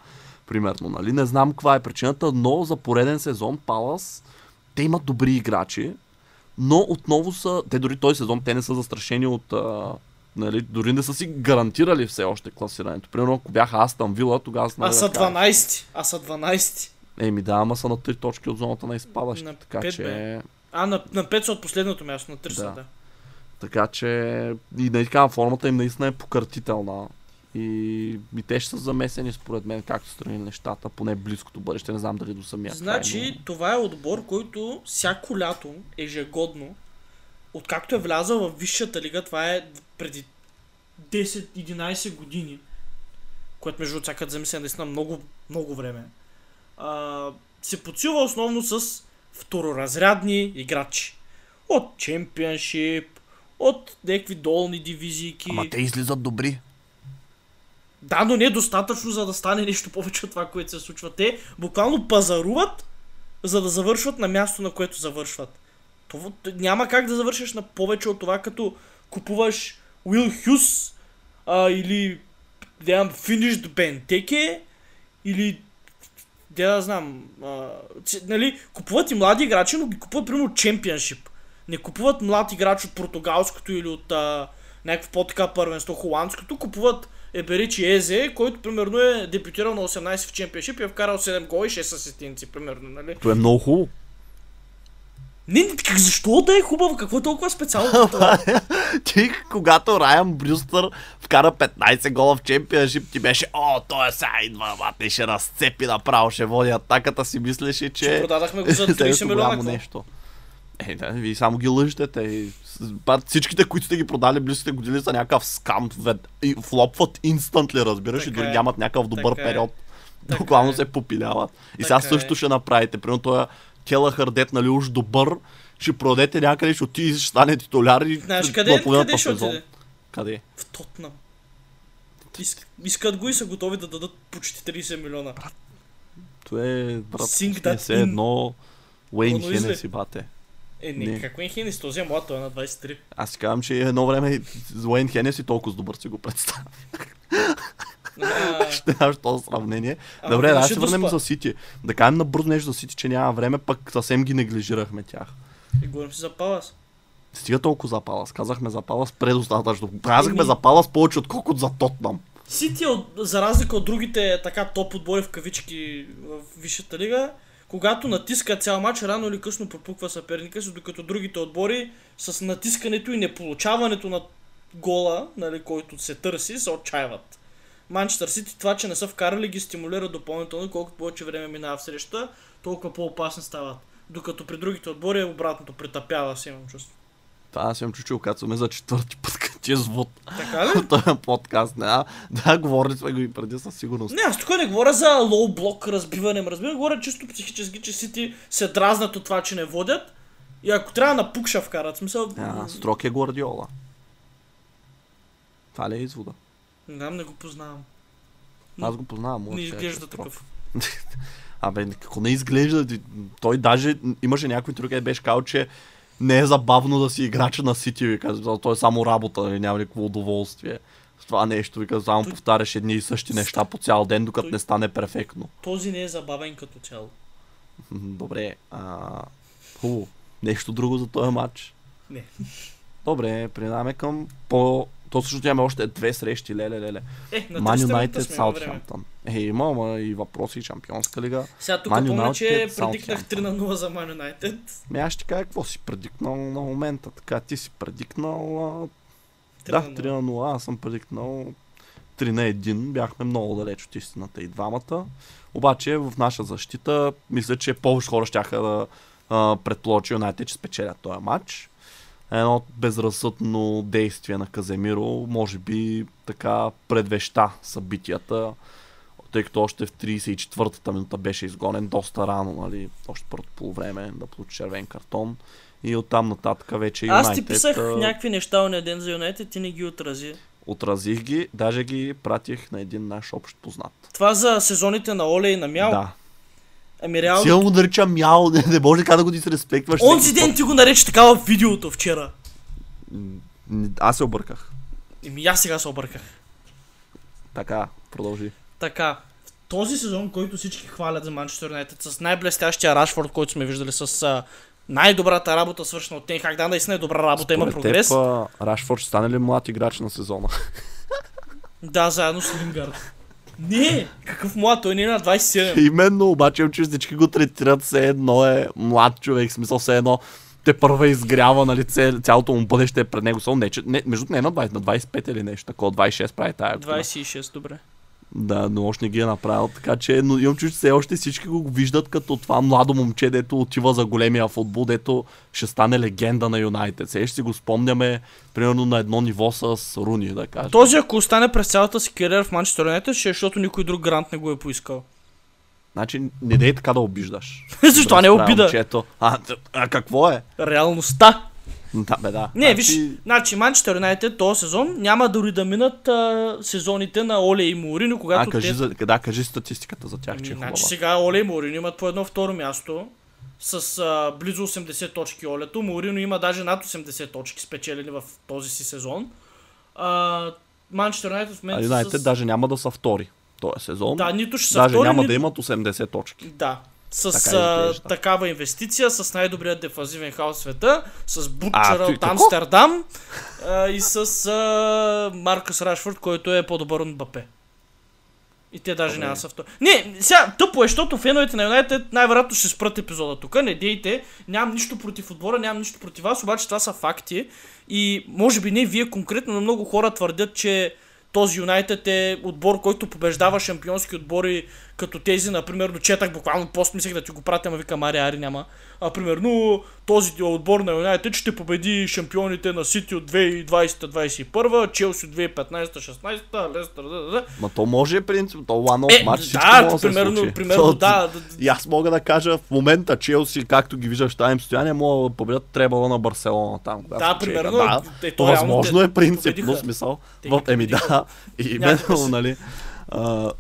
Примерно, нали, не знам каква е причината, но за пореден сезон Палас, те имат добри играчи, но отново са, те дори този сезон, те не са застрашени от а, Нали, дори не са си гарантирали все още класирането. Примерно, ако бяха Астан Вила, тогава А са 12. А са 12. Еми да, ама са на 3 точки от зоната на изпадащи. На така 5, че... Бе. А, на, на 5 са от последното място, на 3 да. са, да. Така че и наистина формата им наистина е покъртителна. И, и те ще са замесени според мен както страни нещата, поне близкото бъдеще, не знам дали до самия Значи, край, но... това е отбор, който всяко лято, ежегодно, откакто е влязъл в висшата лига, това е преди 10-11 години, което между другото замисля наистина много, много време, а, се подсилва основно с второразрядни играчи. От чемпионшип, от някакви долни дивизии. Ама те излизат добри. Да, но не е достатъчно, за да стане нещо повече от това, което се случва. Те буквално пазаруват, за да завършват на място, на което завършват. Това, няма как да завършиш на повече от това, като купуваш Уил Хюс а, или да Finished Benteke или да, да знам, а, нали, купуват и млади играчи, но ги купуват примерно Championship. Не купуват млад играч от португалското или от а, някакво по-така първенство холандското, купуват Еберичи Езе, който примерно е дебютирал на 18 в Championship и е вкарал 7 гола и 6 асистенции, примерно, нали? Това е много хубаво. Не, как, защо да е хубаво? Какво е толкова специално? ти, когато Райан Брюстър вкара 15 гола в чемпионшип, ти беше, о, той е сега идва, мате, ще разцепи направо, ще води атаката си, мислеше, че... Че продадахме го за 30 милиона. нещо. Е, да, вие само ги лъжете. Те. Всичките, които сте ги продали близките години са някакъв скам. И флопват инстантли, разбираш, така и дори е. нямат някакъв добър е. период. Буквално е. се попиляват. И сега също е. ще направите. Примерно той Келахър, дет, нали, уж добър, ще продадете някъде, ще отиде, ще стане титуляр и Знаеш къде, къде ще отиде? Къде? В Тотнам. Иск, искат го и са готови да дадат почти 30 милиона. То е, брат, Sing не се едно Уейн Хенеси, бате. Е, не, не. как Уейн Хенеси? Този е млад, той е на 23. Аз си казвам, че едно време Уейн Хенеси толкова добър си го представя. Ще даваш този сравнение. А, Добре, да се върнем за Сити. Да кажем набързо нещо за Сити, че няма време, пък съвсем ги неглижирахме тях. И говорим си за Палас. Стига толкова за Палас. Казахме за Палас предостатъчно. Казахме Еми... за Палас повече отколкото за Тотнам. Сити, за разлика от другите така топ отбори в кавички в Висшата лига, когато натиска цял матч, рано или късно пропуква съперника си, докато другите отбори с натискането и неполучаването на гола, нали, който се търси, се отчаиват. Манчестър Сити това, че не са вкарали ги стимулира допълнително, колкото повече време минава в среща, толкова по-опасни стават. Докато при другите отбори е обратното, притъпява се имам чувство. Да, аз съм чучил, сме за четвърти път, като е звуд. Така ли? Това подкаст. Не, а, да, говорили сме го и преди със сигурност. Не, аз тук не говоря за лоу блок разбиване, разбира, говоря чисто психически, че Сити се дразнат от това, че не водят. И ако трябва на пукша вкарат, смисъл... А, строк е Гвардиола. Това ли е извода? Не знам, не го познавам. Аз го познавам. Не изглежда такъв. Абе, какво не изглежда? Той даже имаше някой друг, беше казал, че не е забавно да си играча на Сити, вика. Той е само работа, нали, няма никакво удоволствие. С това нещо, вика, само той... повтаряш едни и същи неща по цял ден, докато той... не стане перфектно. Този не е забавен като цяло. Добре, а... Хубаво. Нещо друго за този матч? Не. Добре, преминаваме към по то също имаме още две срещи, леле, леле. Е, на Ман Юнайтед, Саутхемптън. Е, има, ама и въпроси, Шампионска лига. Сега тук Man помня, че предикнах 3 на 0 за Ман Юнайтед. Ме аз ще кажа какво си предикнал на момента. Така, ти си предикнал... А... Да, 3 на 0. Аз съм предикнал 3 на 1. Бяхме много далеч от истината и двамата. Обаче в наша защита, мисля, че повече хора ще да предположат, че Юнайтед ще спечелят този матч едно безразсъдно действие на Каземиро, може би така предвеща събитията, тъй като още в 34-та минута беше изгонен доста рано, нали, още първото полувреме да получи червен картон. И оттам нататък вече Юнайтед... Аз ти писах а... някакви неща на ден за Юнайтед, ти не ги отрази. Отразих ги, даже ги пратих на един наш общ познат. Това за сезоните на Оле и на Мял? Да. Ами реално, Силно му нарича мяо, не, не може така да го дисреспектваш. онзи ден ти го нарече така в видеото вчера. Аз се обърках. Еми аз сега се обърках. Така, продължи. Така, в този сезон, който всички хвалят за Манчестър Юнайтед, с най-блестящия Рашфорд, който сме виждали, с а, най-добрата работа, свършена от Тенхак, да, наистина е добра работа, има Според прогрес. Теб, а, Рашфорд ще стане ли млад играч на сезона? Да, заедно с Лингард. Не, какъв млад, той не е на 27. Именно, обаче всички го третират все едно е млад човек, смисъл все едно те първа изгрява, нали, ця- цялото му бъдеще е пред него. Само не, че, не, между не е на 20, на 25 или нещо такова, 26 прави тая година. 26, добре. Да, но още не ги е направил, така че но имам чувство, че все още всички го виждат като това младо момче, дето отива за големия футбол, дето ще стане легенда на Юнайтед. Сега ще си го спомняме, примерно на едно ниво с Руни, да кажем. Този, ако остане през цялата си кариера в Манчестър Юнайтед, ще е, защото никой друг грант не го е поискал. Значи не дей така да обиждаш. Защо не обида? момчето. А, а, какво е? Реалността. Да, бе, да. Не, Значи, виж, значи Манчестър Юнайтед този сезон няма дори да минат а, сезоните на Оле и Морино, когато А, кажи, те... за, да, кажи статистиката за тях, че е значи сега Оле и Морино имат по едно второ място с а, близо 80 точки Олето. Морино има даже над 80 точки спечелени в този си сезон. Манчестър Юнайтед в момента Юнайтед с... даже няма да са втори този сезон. Да, нито ще са даже втори, няма нито... да имат 80 точки. Да. С Така а, такава инвестиция, с най-добрият дефазивен хаос в света, с Бутчера от? Амстердам а, и с а, Маркъс Рашфорд, който е по-добър от Бапе. И те даже Добре. няма са втори. Не, сега тъпо е, защото феновете на Юнайтед най-вероятно ще спрат епизода тук. Не дейте, нямам нищо против отбора, нямам нищо против вас, обаче това са факти. И може би не вие конкретно, но много хора твърдят, че този Юнайтед е отбор, който побеждава шампионски отбори, като тези, например, четах буквално пост, мислех да ти го пратя, ама вика Мари Ари няма. А, примерно, този отбор на Юнайтед ще победи шампионите на Сити от 2020-2021, Челси от 2015-16, Лестър, да, да, да. Ма то може принцип, то one Е, матч да, може да примерно, случи. примерно, То- да, да, И аз мога да кажа в момента Челси, както ги виждаш в тази им състояние, могат да победят требала на Барселона там. Да, спечелиха. примерно, Да, е, то то възможно те е принципно смисъл. Те еми да, и именно, нали, а,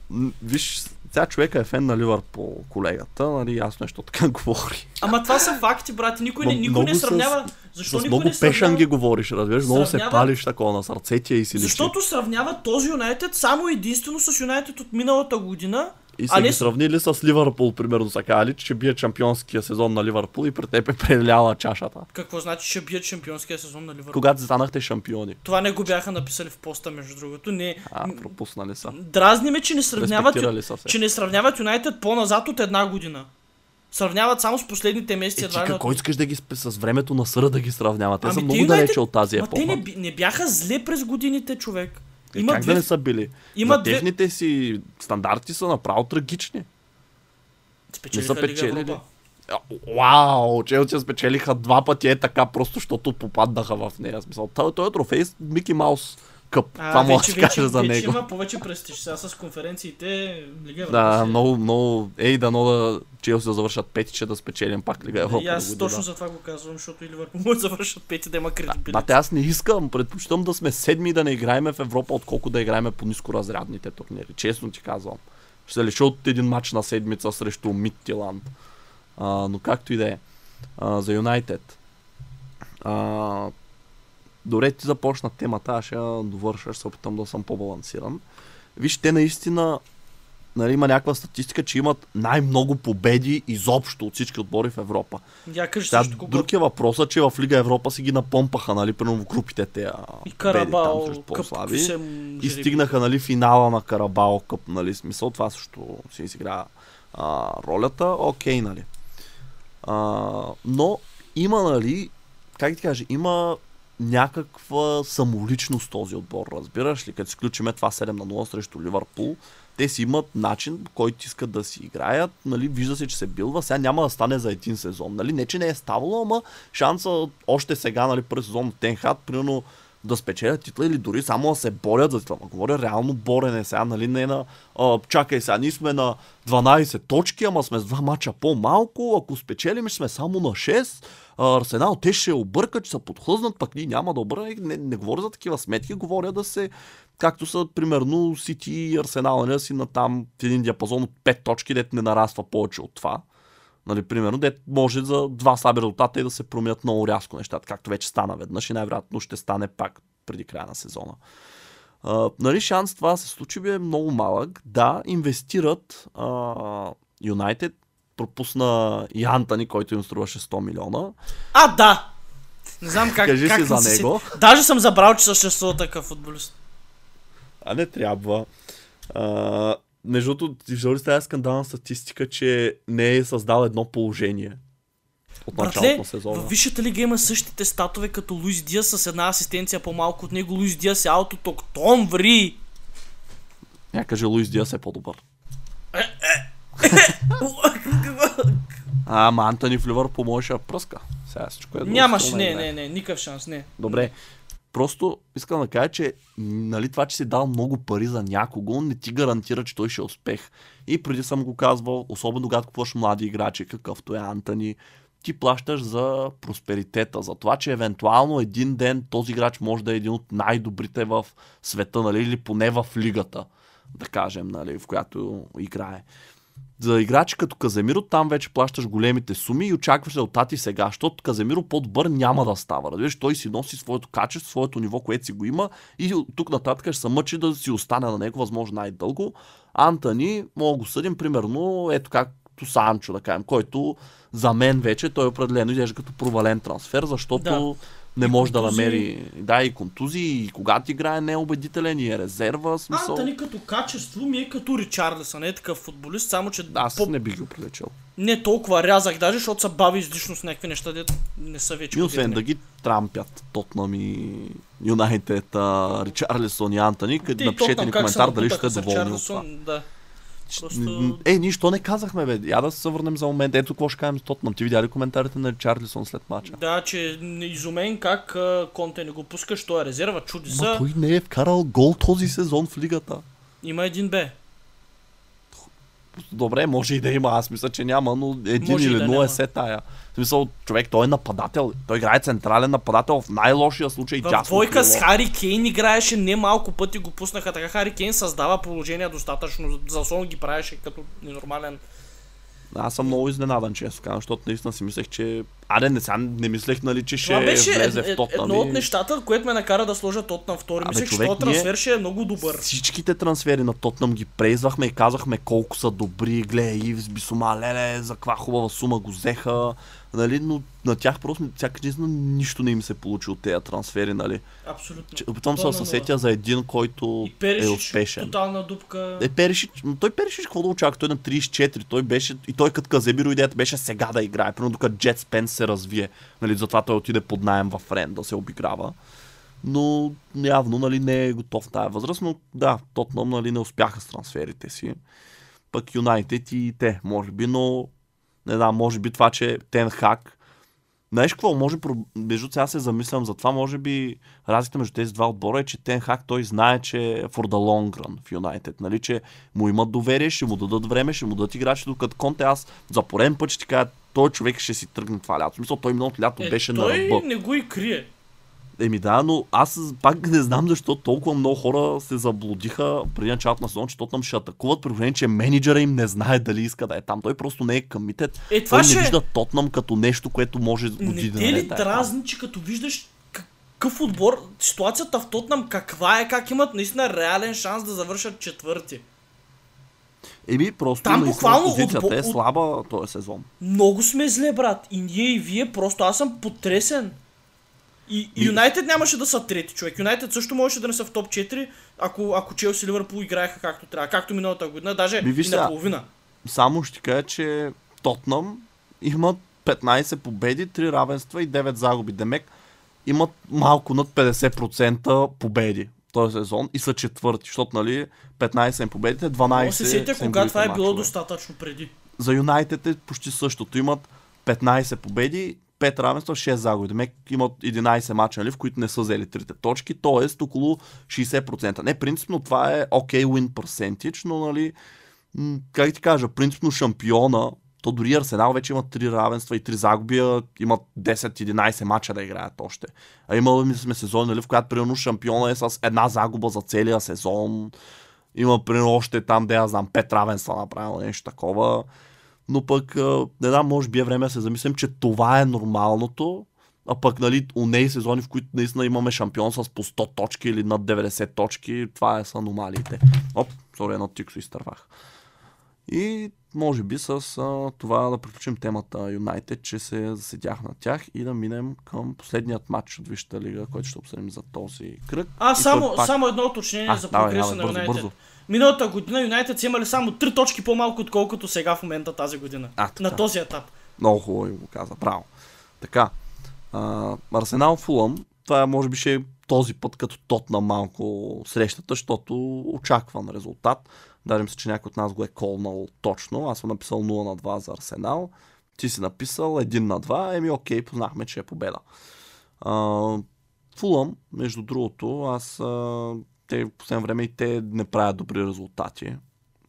виж, сега човека е фен на Ливърпул, колегата, нали, ясно е, що така говори. Ама това са факти, брат. Никой, не, Ма никой не много с- сравнява. Защо С никой много не пешан сравнява? ги говориш, разбираш, много се Сравнява- палиш такова на сърцетия и си личи. Защото сравнява този Юнайтед само единствено с Юнайтед от миналата година. И а са не ги с- сравнили с Ливърпул, примерно са казали, че бие чемпионския сезон на Ливърпул и при теб е преляла чашата. Какво значи ще бият шампионския сезон на Ливърпул? Когато станахте шампиони. Това не го бяха написали в поста, между другото. Не. А, пропуснали са. Дразни ме, че не сравняват, Респектирали са се. че не сравняват Юнайтед по-назад от една година. Сравняват само с последните месеци. Е, ти не какво от- искаш да ги с времето на съра да ги сравнява? Те Ами са много Юнайтед- далече от тази Ма те епоха. не, не бяха зле през годините, човек. Е, Има как две... да не са били? Има За две- техните си стандарти са направо трагични. Спечелиха не са печелили. Вау, Челси спечелиха два пъти е така, просто защото попаднаха в нея. Смисъл, той, той е трофей с Мики Маус къп. А, Това мога да вече, си вече, кажа за вече него. има повече престиж. Сега с конференциите Лига Европа. Да, ще- много, много. Ей, дано да Челси да завършат пети, че да спечелим пак Лига Европа. И аз догодина. точно за това го казвам, защото и Ливърпул може да завършат пети да има кредибилити. Бате, аз не искам. Предпочитам да сме седми и да не играеме в Европа, отколко да играеме по нискоразрядните турнири. Честно ти казвам. Ще се лиша от един матч на седмица срещу Миттиланд. Но както и да е. За Юнайтед. Добре, ти започна темата, аз ще я довърша, ще се опитам да съм по-балансиран. Виж, те наистина нали, има някаква статистика, че имат най-много победи изобщо от всички отбори в Европа. Я кажи Сега, също друг е въпросът, че в Лига Европа си ги напомпаха, нали, примерно в групите те И победи там Карабао, срещу по-слаби. се И стигнаха, нали, финала на Карабао къп, нали, смисъл, това също си изигра а, ролята, окей, нали. А, но има, нали, как ти кажа, има някаква самоличност този отбор, разбираш ли? Като изключиме това 7 на 0 срещу Ливърпул, те си имат начин, който искат да си играят, нали, вижда се, че се билва, сега няма да стане за един сезон, нали, не, че не е ставало, ама шанса още сега, нали, първи сезон Тенхат, примерно да спечелят титла или дори само да се борят за титла. Говоря реално борене сега, нали, не на а, чакай сега, ние сме на 12 точки, ама сме с два мача по-малко, ако спечелим сме само на 6, а, Арсенал те ще объркат, че са подхлъзнат, пък ние няма да обърнем. Не, не говоря за такива сметки, говоря да се, както са примерно Сити и Арсенал, нали, да си на там в един диапазон от 5 точки, дето не нараства повече от това. Нали, примерно, де може за два слаби резултата и да се променят много рязко нещата, както вече стана веднъж и най-вероятно ще стане пак преди края на сезона. А, нали, шанс това се случи би е много малък. Да, инвестират Юнайтед, пропусна и Антони, който им струваше 100 милиона. А, да! Не знам как, Кажи как си за си- него. Даже съм забрал, че съществува такъв футболист. А не трябва. А, между другото, ти виждал ли с тази скандална статистика, че не е създал едно положение от началото на сезона? във Висшата лига има същите статове като Луис Диас с една асистенция по-малко от него. Луис Диас е аут от октомври. Ня каже Луис Диас е по-добър. А, ама Антони в Ливърпул можеше да пръска. Сега всичко е Нямаше, долу, не, не, не, никакъв шанс, не. Добре. Просто искам да кажа, че нали, това, че си дал много пари за някого, не ти гарантира, че той ще е успех. И преди съм го казвал, особено когато купуваш млади играчи, какъвто е Антони, ти плащаш за просперитета, за това, че евентуално един ден този играч може да е един от най-добрите в света, нали, или поне в лигата, да кажем, нали, в която играе. За играчи като Каземиро там вече плащаш големите суми и очакваш резултати сега, защото Каземиро по-добър няма да става. Разбираш, той си носи своето качество, своето ниво, което си го има и тук нататък ще се мъчи да си остане на него възможно най-дълго. Антони, мога го съдим примерно, ето както Санчо, да кажем, който за мен вече той определено изглежда като провален трансфер, защото Да. Не И може да намери, да, и контузии, и когато играе не е убедителен, и е резерва, смисъл. Антони като качество ми е като Ричарлисън, не е такъв футболист, само че Аз по... не бих го прилечил. не толкова рязах, даже защото се бави излишно с някакви неща, де не са вече И освен да ги трампят Тотнам и Юнайтед, Ричарлисон и Антони, къде напишете ни коментар дали ще с доволни от това. Да. Просто- Е, нищо не казахме, бе. Я да се върнем за момент. Ето какво ще кажем с Тотнам. Ти видя ли коментарите на Ричарлисон след мача? Да, че изумен как Конте не го пускаш, той е резерва, чуди са. той не е вкарал гол този сезон в лигата. Има един Б. Добре, може и да има. Аз мисля, че няма, но един Може или да нула е се тая. В смисъл, човек, той е нападател. Той играе централен нападател в най-лошия случай. В двойка с. Хари Кейн играеше не малко пъти го пуснаха така. Хари Кейн създава положения достатъчно. За сон ги правеше като ненормален. Аз съм много изненадан, често казвам, защото наистина си мислех, че... Аре, не, сега не мислех, нали, че ще Това беше влезе в Тотнам. едно от и- нещата, което ме накара да сложа тот на втори. Абе, Мислех, че човек, този трансфер ще е много добър. Всичките трансфери на Тотнам ги преизвахме и казахме колко са добри. Гледай, Ивс, Бисума, леле, за каква хубава сума го взеха. Нали, но на тях просто сякаш наистина нищо не им се получи от тези трансфери, нали. Абсолютно. Че, опитвам се Това да на се нула. сетя за един, който И Перишич, е успешен. тотална дупка. Е, Перишич, но той Перишич какво да очаква? Той е на 34, той беше, и той като Каземиро идеята беше сега да играе, примерно докато Джет Спенс се развие. Нали, затова той отиде под найем в Рен да се обиграва. Но явно нали, не е готов тази възраст, но да, Тотнам нали, не успяха с трансферите си. Пък Юнайтед и те, може би, но не знам, може би това, че Тен Хак Знаеш какво, може, между сега се замислям за това, може би разликата между тези два отбора е, че Тен Хак той знае, че е for the long run в Юнайтед, нали, че му имат доверие, ще му дадат време, ще му дадат играчи, докато Конте аз за пореден път ще ти кажа, той човек ще си тръгне това лято. В смисъл, той миналото лято Е, беше на той ръба. не го и крие. Еми да, но аз пак не знам защо толкова много хора се заблудиха преди началото на сезон, че Тотнам ще атакуват, при положение, че менеджера им не знае дали иска да е там. Той просто не е комитет. Е, това Той ще... не вижда Тотнам като нещо, което може Не години те ли наред да е дразни, че като виждаш какъв отбор, ситуацията в Тотнам каква е, как имат наистина реален шанс да завършат четвърти. Еми, просто Там буквално позицията от- е слаба този сезон. Много сме зле, брат. И ние и вие, просто аз съм потресен. И Юнайтед нямаше да са трети човек. Юнайтед също можеше да не са в топ 4, ако, ако Челси и Ливърпул играеха както трябва. Както миналата година, даже Ми, виж и сега. наполовина. Само ще кажа, че Тотнам имат 15 победи, 3 равенства и 9 загуби. Демек имат малко над 50% победи този сезон и са четвърти, защото нали 15 са им победите, 12 Но се сетя, кога това е било мачове. достатъчно преди. За Юнайтед е почти същото. Имат 15 победи, 5 равенства, 6 загуби. Демек имат 11 мача, нали, в които не са взели трите точки, т.е. около 60%. Не, принципно това е окей okay win percentage, но нали, как ти кажа, принципно шампиона, то дори Арсенал вече имат 3 равенства и 3 загуби, имат 10-11 мача да играят още. А имали сме сезони, нали, в която примерно шампиона е с една загуба за целия сезон. Има примерно още там, да я знам, 5 равенства направено, нещо такова. но пък, не знам, може би е време да се замислим, че това е нормалното, а пък, нали, у неи сезони, в които наистина имаме шампион с по 100 точки или над 90 точки, това е са аномалиите. Оп, сори, едно тиксо изтървах. И може би с а, това да приключим темата Юнайтед, че се заседях на тях и да минем към последният матч от Висшата лига, който ще обсъдим за този кръг. А, И само, пак... само едно уточнение А, за прогреса на Юнайтед. Миналата година Юнайтед са имали само 3 точки по-малко, отколкото сега в момента тази година. А, така. на този етап. Много хубаво го каза, браво. Така, а, Арсенал Фулъм, това може би ще е този път като тот на малко срещата, защото очакван резултат. Даже мисля, че някой от нас го е колнал точно. Аз съм написал 0 на 2 за Арсенал. Ти си написал 1 на 2. Еми окей, познахме, че е победа. А, Фулъм, между другото, аз а, те в последно време и те не правят добри резултати.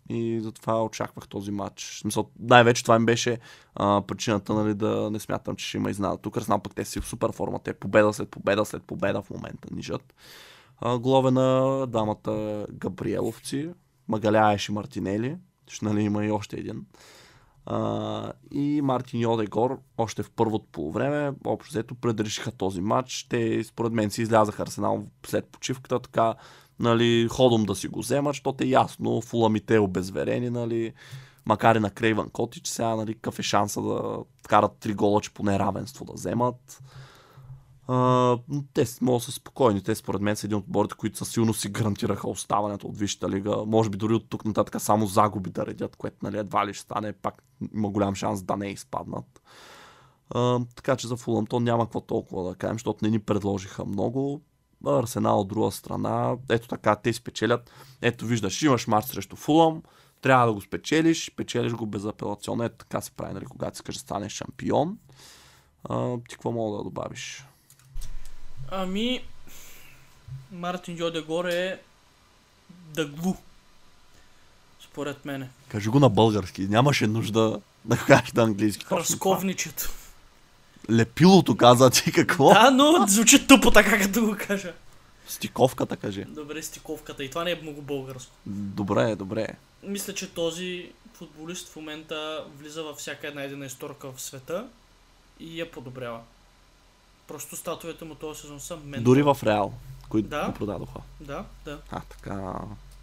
И затова очаквах този матч. Най-вече това им беше а, причината нали, да не смятам, че ще има изненада. Тук Арсенал пък те си в супер форма. Те победа след победа след победа в момента нижат. А, голове на дамата Габриеловци, Магаляеш и Мартинели. Ще нали има и още един. А, и Мартин Йодегор още в първото полувреме, общо взето предрешиха този матч. Те според мен си излязаха Арсенал след почивката, така нали, ходом да си го вземат, защото е ясно, фуламите обезверени, нали, макар и на Крейван Котич, сега нали, какъв е шанса да вкарат три гола, че поне равенство да вземат. А, те могат да са спокойни. Те според мен са един от отборите, които със силно си гарантираха оставането от Висшата лига. Може би дори от тук нататък само загуби да редят, което нали, едва ли ще стане. Пак има голям шанс да не изпаднат. А, така че за Фулъм то няма какво толкова да кажем, защото не ни предложиха много. Арсенал от друга страна, ето така, те спечелят. Ето виждаш, имаш матч срещу Фулъм, трябва да го спечелиш, печелиш го безапелационно. Ето така се прави, нали, когато искаш да станеш шампион. А, ти какво мога да добавиш? Ами, Мартин Йодегор е дъглу. Според мене. Кажи го на български, нямаше нужда да кажеш на английски. Разковничето. Лепилото каза ти какво? Да, но звучи тъпо така, като го кажа. Стиковката кажи. Добре, стиковката. И това не е много българско. Добре, добре. Мисля, че този футболист в момента влиза във всяка една едина историка в света и я подобрява. Просто статуите му този сезон са мен. Дори в Реал, които Да. го продадоха. Да, да. А, така.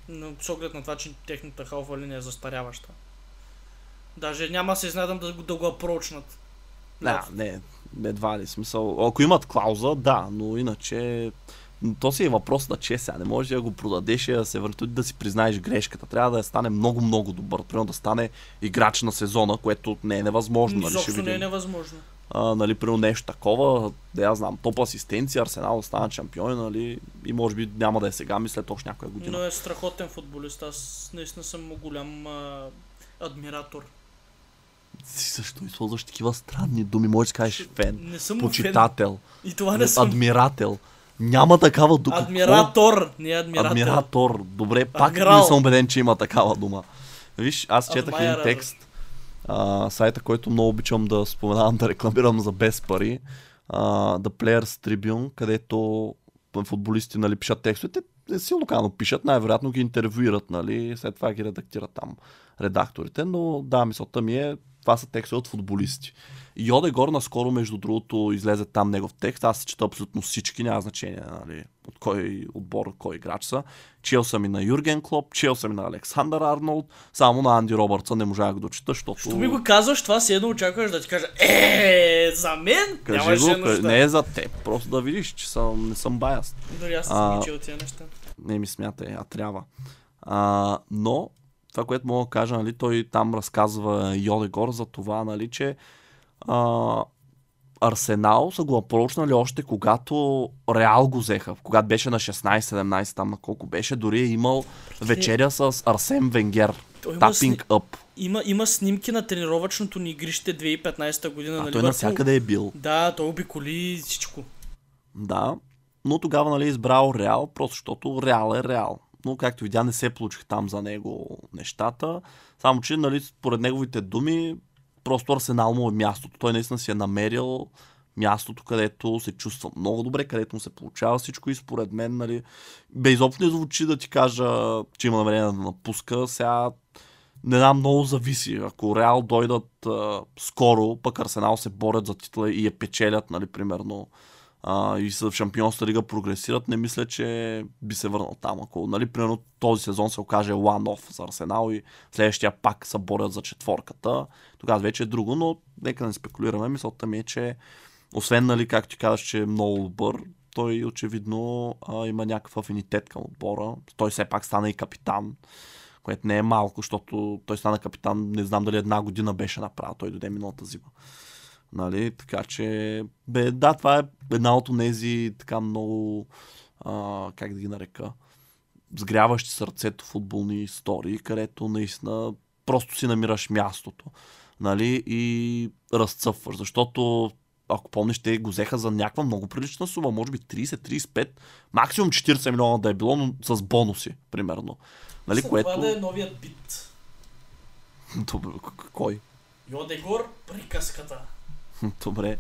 Но с оглед на това, че техната халфа линия е застаряваща. Даже няма се изненадам да, го- да го апрочнат. Да, не, едва ли смисъл. Ако имат клауза, да, но иначе то си е въпрос на че сега. Не можеш да го продадеш и да се върти да си признаеш грешката. Трябва да стане много-много добър. Примерно да стане играч на сезона, което не е невъзможно. Нали, Изобщо видим. не е невъзможно. А, нали, примерно нещо такова, да я знам, топ асистенция, Арсенал да станат шампиони, нали, и може би няма да е сега, ми след още някоя година. Но е страхотен футболист. Аз наистина съм голям а, адмиратор. Ти също използваш такива странни думи, можеш да кажеш фен, Не съм му фен. почитател, И това не съм. адмирател. Няма такава дума. Адмиратор, не адмирател. Адмиратор. Добре, пак Адмирал. не съм убеден, че има такава дума. Виж, аз четах един текст, а, сайта, който много обичам да споменавам, да рекламирам за без пари, а, The Players Tribune, където футболисти нали, пишат текстовете, те си локално пишат, най-вероятно ги интервюират, нали, след това ги редактират там редакторите, но да, мисълта ми е, това са текстове от футболисти. И Одегор наскоро, между другото, излезе там негов текст. Аз чета абсолютно всички, няма значение нали, от кой отбор, кой играч са. Чел съм и на Юрген Клоп, чел съм и на Александър Арнолд, само на Анди Робъртсън не можах да го дочита, защото... Що ми го казваш, това си едно очакваш да ти кажа, е, за мен Кажи го, нужда. не е за теб, просто да видиш, че съм, не съм баяст. Дори аз съм чел тия неща. Не ми смятай, а трябва. А, но, това, което мога да кажа, нали, той там разказва Йодегор за това, нали, че а, Арсенал са го апрочнали още когато Реал го взеха, когато беше на 16-17 там на колко беше, дори е имал вечеря с Арсен Венгер. Той Тапинг. Up. има, има снимки на тренировъчното ни игрище 2015 година А на той Ливърпул. навсякъде е бил. Да, той обиколи всичко. Да, но тогава нали, е избрал Реал, просто защото Реал е Реал. Но както видя, не се получиха там за него нещата. Само, че нали, според неговите думи, просто Арсенал му е мястото. Той наистина си е намерил мястото, където се чувства много добре, където му се получава всичко и според мен, нали, бе изобщо не звучи да ти кажа, че има намерение да напуска. Сега не знам, много зависи. Ако Реал дойдат а, скоро, пък Арсенал се борят за титла и я печелят, нали, примерно, а, и са в Шампионска лига прогресират, не мисля, че би се върнал там. Ако, нали, примерно, този сезон се окаже one-off за Арсенал и следващия пак се борят за четворката, тогава вече е друго, но нека не спекулираме. Мисълта ми е, че освен, нали, както ти казваш, че е много добър, той очевидно а, има някакъв афинитет към отбора. Той все пак стана и капитан, което не е малко, защото той стана капитан, не знам дали една година беше направил, той дойде миналата зима. Нали? Така че, бе, да, това е една от тези така много, а, как да ги нарека, сгряващи сърцето футболни истории, където наистина просто си намираш мястото. Нали? И разцъфваш, защото ако помниш, те го взеха за някаква много прилична сума, може би 30-35, максимум 40 милиона да е било, но с бонуси, примерно. Нали, което... Това да е новият бит. Добре, кой? Йодегор, приказката. Добре,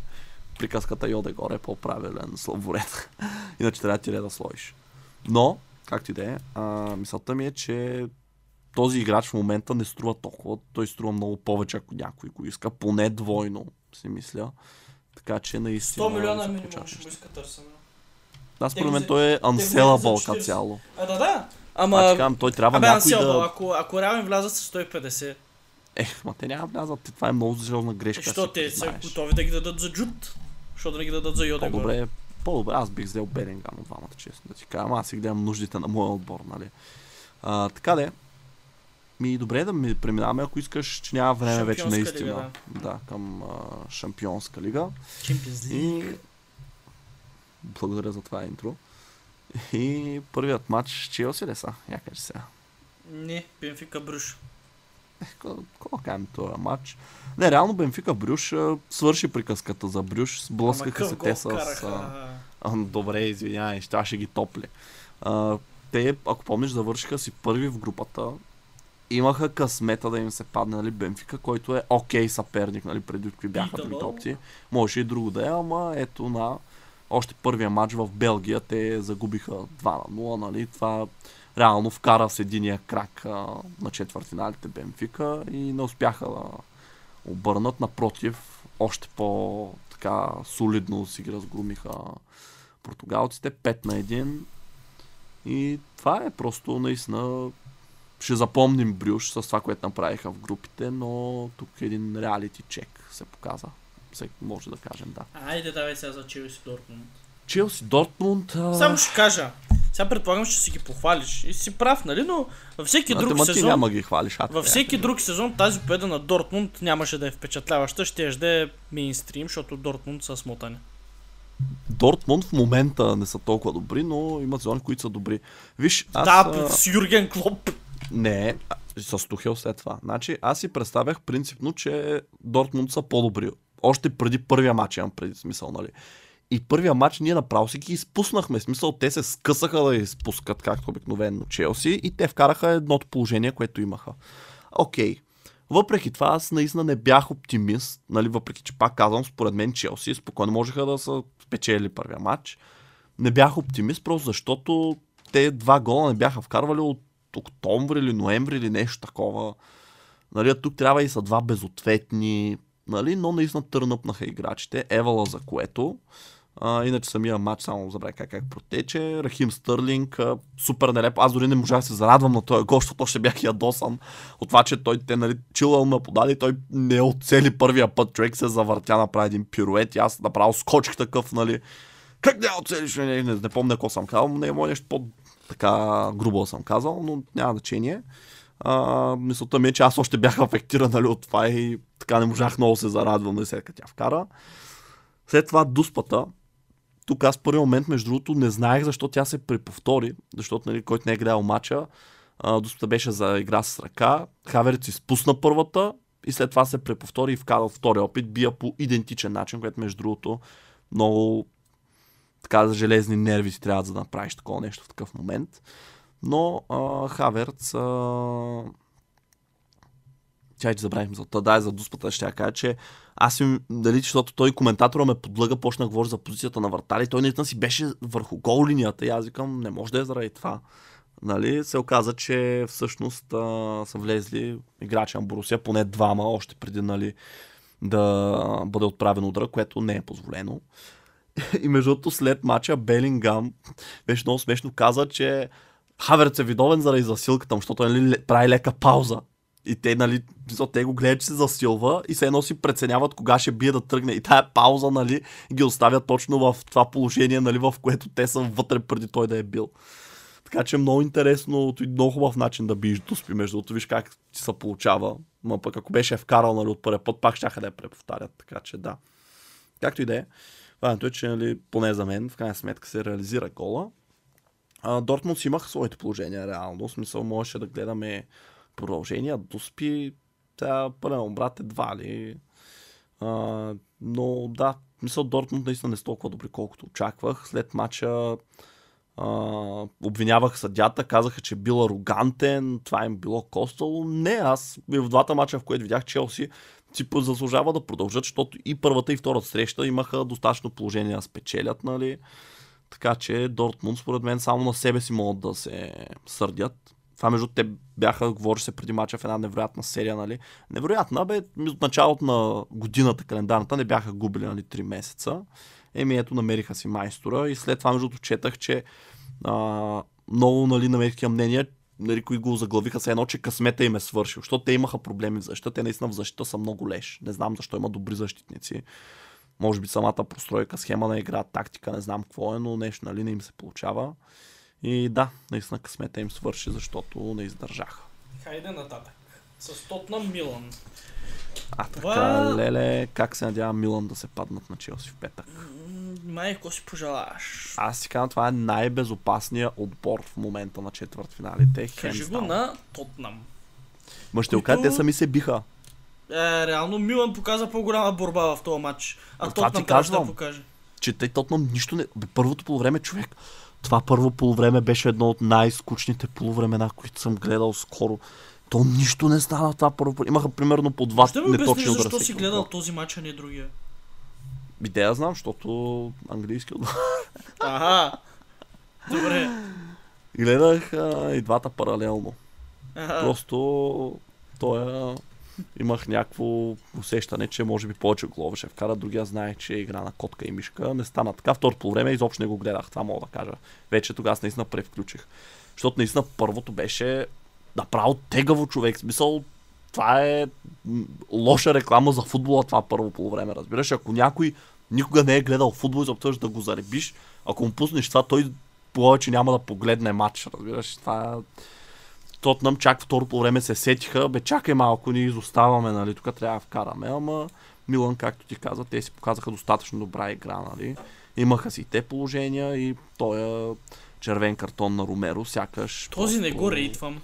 приказката Йодегор е по-правилен славоред. Иначе трябва ти да сложиш. Но, както и да е, мисълта ми е, че този играч в момента не струва толкова. Той струва много повече, ако някой го иска. Поне двойно, си мисля. Така че наистина... 100 милиона минимум ще му иска търсене. Да, според мен той е unsellable като цяло. А, да, да. Ама... А, казвам, той трябва Абе, някой да... Ако, ако реално влязат с 150... Ех, ма те няма влязат. Това е много сериозна грешка. Защо те са готови да ги дадат за джут? Защо да ги дадат за Йода? По-добре, по-добре аз бих взел Берингам от двамата, честно да ти кажа. Аз си гледам нуждите на моя отбор, нали? А, така де, ми добре да ми преминаваме, ако искаш, че няма време вече наистина. Лига, да. да, към а, Шампионска лига. И... Благодаря за това интро. И първият матч Челси ли са? Я кажи сега. Не, Бенфика Брюш. Е, какво кажем този матч? Не, реално Бенфика Брюш свърши приказката за Брюш. Сблъскаха се те с... А, добре, извинявай, ще, ще ги топли. А, те, ако помниш, завършиха си първи в групата имаха късмета да им се падне нали, Бенфика, който е окей okay съперник, нали, преди какви бяха другите опции. Може и друго да е, ама ето на още първия матч в Белгия те загубиха 2 на 0, нали, това реално вкара с единия крак а, на четвъртиналите Бенфика и не успяха да обърнат, напротив, още по така солидно си ги разгромиха португалците, 5 на 1 и това е просто наистина ще запомним Брюш с това, което направиха в групите, но тук един реалити чек се показа. Всеки може да кажем, да. Айде, давай сега за Челси Дортмунд. Челси Дортмунд... А... Само ще кажа. Сега предполагам, че си ги похвалиш. И си прав, нали? Но във всеки друг сезон... няма ги хвалиш. Във всеки друг сезон тази победа на Дортмунд нямаше да е впечатляваща. Ще да е мейнстрим, защото Дортмунд са смотани. Дортмунд в момента не са толкова добри, но имат зони, които са добри. Виж, аз... Да, с Юрген Клоп. Не, с Тухел след това. Значи, аз си представях принципно, че Дортмунд са по-добри. Още преди първия матч имам преди смисъл, нали? И първия матч ние направо си ги изпуснахме. Смисъл, те се скъсаха да изпускат, както обикновено Челси, и те вкараха едното положение, което имаха. Окей. Okay. Въпреки това, аз наистина не бях оптимист, нали, въпреки че пак казвам, според мен Челси спокойно можеха да са спечели първия матч. Не бях оптимист, просто защото те два гола не бяха вкарвали от октомври или ноември или нещо такова. Нали, тук трябва и са два безответни, нали, но наистина търнъпнаха играчите. Евала за което. А, иначе самия матч, само забравя как, как протече. Рахим Стърлинг, а, супер нелеп. Аз дори не можах да се зарадвам на този гол, защото ще бях ядосан от това, че той те, нали, чилъл ме подали, той не оцели първия път. Човек се завъртя, направи един пирует и аз направо скочих такъв, нали. Как не оцелиш? Не, не, не, не помня какво съм казал, не е нещо по така грубо съм казал, но няма значение. А, мисълта ми е, че аз още бях афектиран нали, от това и така не можах много се зарадвам, нали, след като тя вкара. След това дуспата, тук аз първи момент, между другото, не знаех защо тя се преповтори, защото нали, който не е гледал мача, дуспата беше за игра с ръка, Хаверец изпусна първата и след това се преповтори и вкара втория опит, бия по идентичен начин, което между другото много така за железни нерви си трябва да направиш такова нещо в такъв момент. Но а, Хаверц а... Чай, че забравих за Да, за дуспата ще я кажа, че аз им, дали, защото той коментатора ме подлъга, да говори за позицията на вратари, той наистина си беше върху гол линията и аз викам, не може да е заради това. нали, се оказа, че всъщност а, са влезли играчи на Борусия, поне двама, още преди нали, да бъде отправен удара, което не е позволено. И между другото след мача Белингам беше много смешно каза, че Хаверц е видовен заради засилката защото нали, прави лека пауза. И те, нали, те го гледат, че се засилва и се едно си преценяват кога ще бие да тръгне. И тая пауза, нали, ги оставят точно в това положение, нали, в което те са вътре преди той да е бил. Така че много интересно и много хубав начин да биеш доспи, между другото, виж как ти се получава. Ма пък ако беше вкарал нали, от първия път, пак ще да я преповтарят. Така че да. Както и да е. Важното е, че нали, поне за мен, в крайна сметка се реализира гола. А, Дортмунд си имаха своите положения, реално. В смисъл, можеше да гледаме продължения. Доспи, тя пълен брат едва ли. А, но да, мисъл Дортмунд наистина не е толкова добри, колкото очаквах. След мача а, обвинявах съдята, казаха, че бил арогантен, това им било коствало. Не, аз в двата мача, в които видях Челси, си заслужава да продължат, защото и първата и втората среща имаха достатъчно положение да спечелят, нали? Така че Дортмунд, според мен, само на себе си могат да се сърдят. Това между те бяха, говори се преди мача в една невероятна серия, нали? Невероятна, бе, от началото на годината календарната не бяха губили, нали, 3 месеца. Еми ето намериха си майстора и след това между четах, че а, много нали, намериха мнения, нали, които го заглавиха се едно, че късмета им е свършил, защото те имаха проблеми в защита, те наистина в защита са много леш. Не знам защо има добри защитници. Може би самата простройка, схема на игра, тактика, не знам какво е, но нещо нали, не им се получава. И да, наистина късмета им свърши, защото не издържаха. Хайде нататък. С Тотнам Милан. А така, Това... леле, как се надява Милан да се паднат на Челси в петък? Май, какво си пожелаш? Аз си казвам, това е най-безопасният отбор в момента на четвърт финалите. Кажи го на Тотнам. Ма ще Които... те сами се биха. Е, реално Милан показа по-голяма борба в този матч. А това Тотнам трябваше да покаже. Че те Тотнам нищо не... Първото полувреме, човек, това първо полувреме беше едно от най-скучните полувремена, които съм гледал скоро. То нищо не стана това първо. Имаха примерно по два Ще неточни удара. защо си гледал този матч, а не другия? Идея знам, защото английски отбор. Ага. Добре. Гледах а, и двата паралелно. Ага. Просто той имах някакво усещане, че може би повече голове ще вкара. Другия знае, че е игра на котка и мишка. Не стана така. Второто време изобщо не го гледах. Това мога да кажа. Вече тогава наистина превключих. Защото наистина първото беше направо тегаво човек. Смисъл, това е лоша реклама за футбола това първо по време, разбираш. Ако някой никога не е гледал футбол и се да го заребиш, ако му пуснеш това, той повече няма да погледне матч, разбираш. Това Тотнам чак второ по време се сетиха, бе чакай малко, ние изоставаме, нали, тук трябва да вкараме, ама Милан, както ти каза, те си показаха достатъчно добра игра, нали. Имаха си те положения и той червен картон на Ромеро, сякаш... Този просто... не го рейтвам.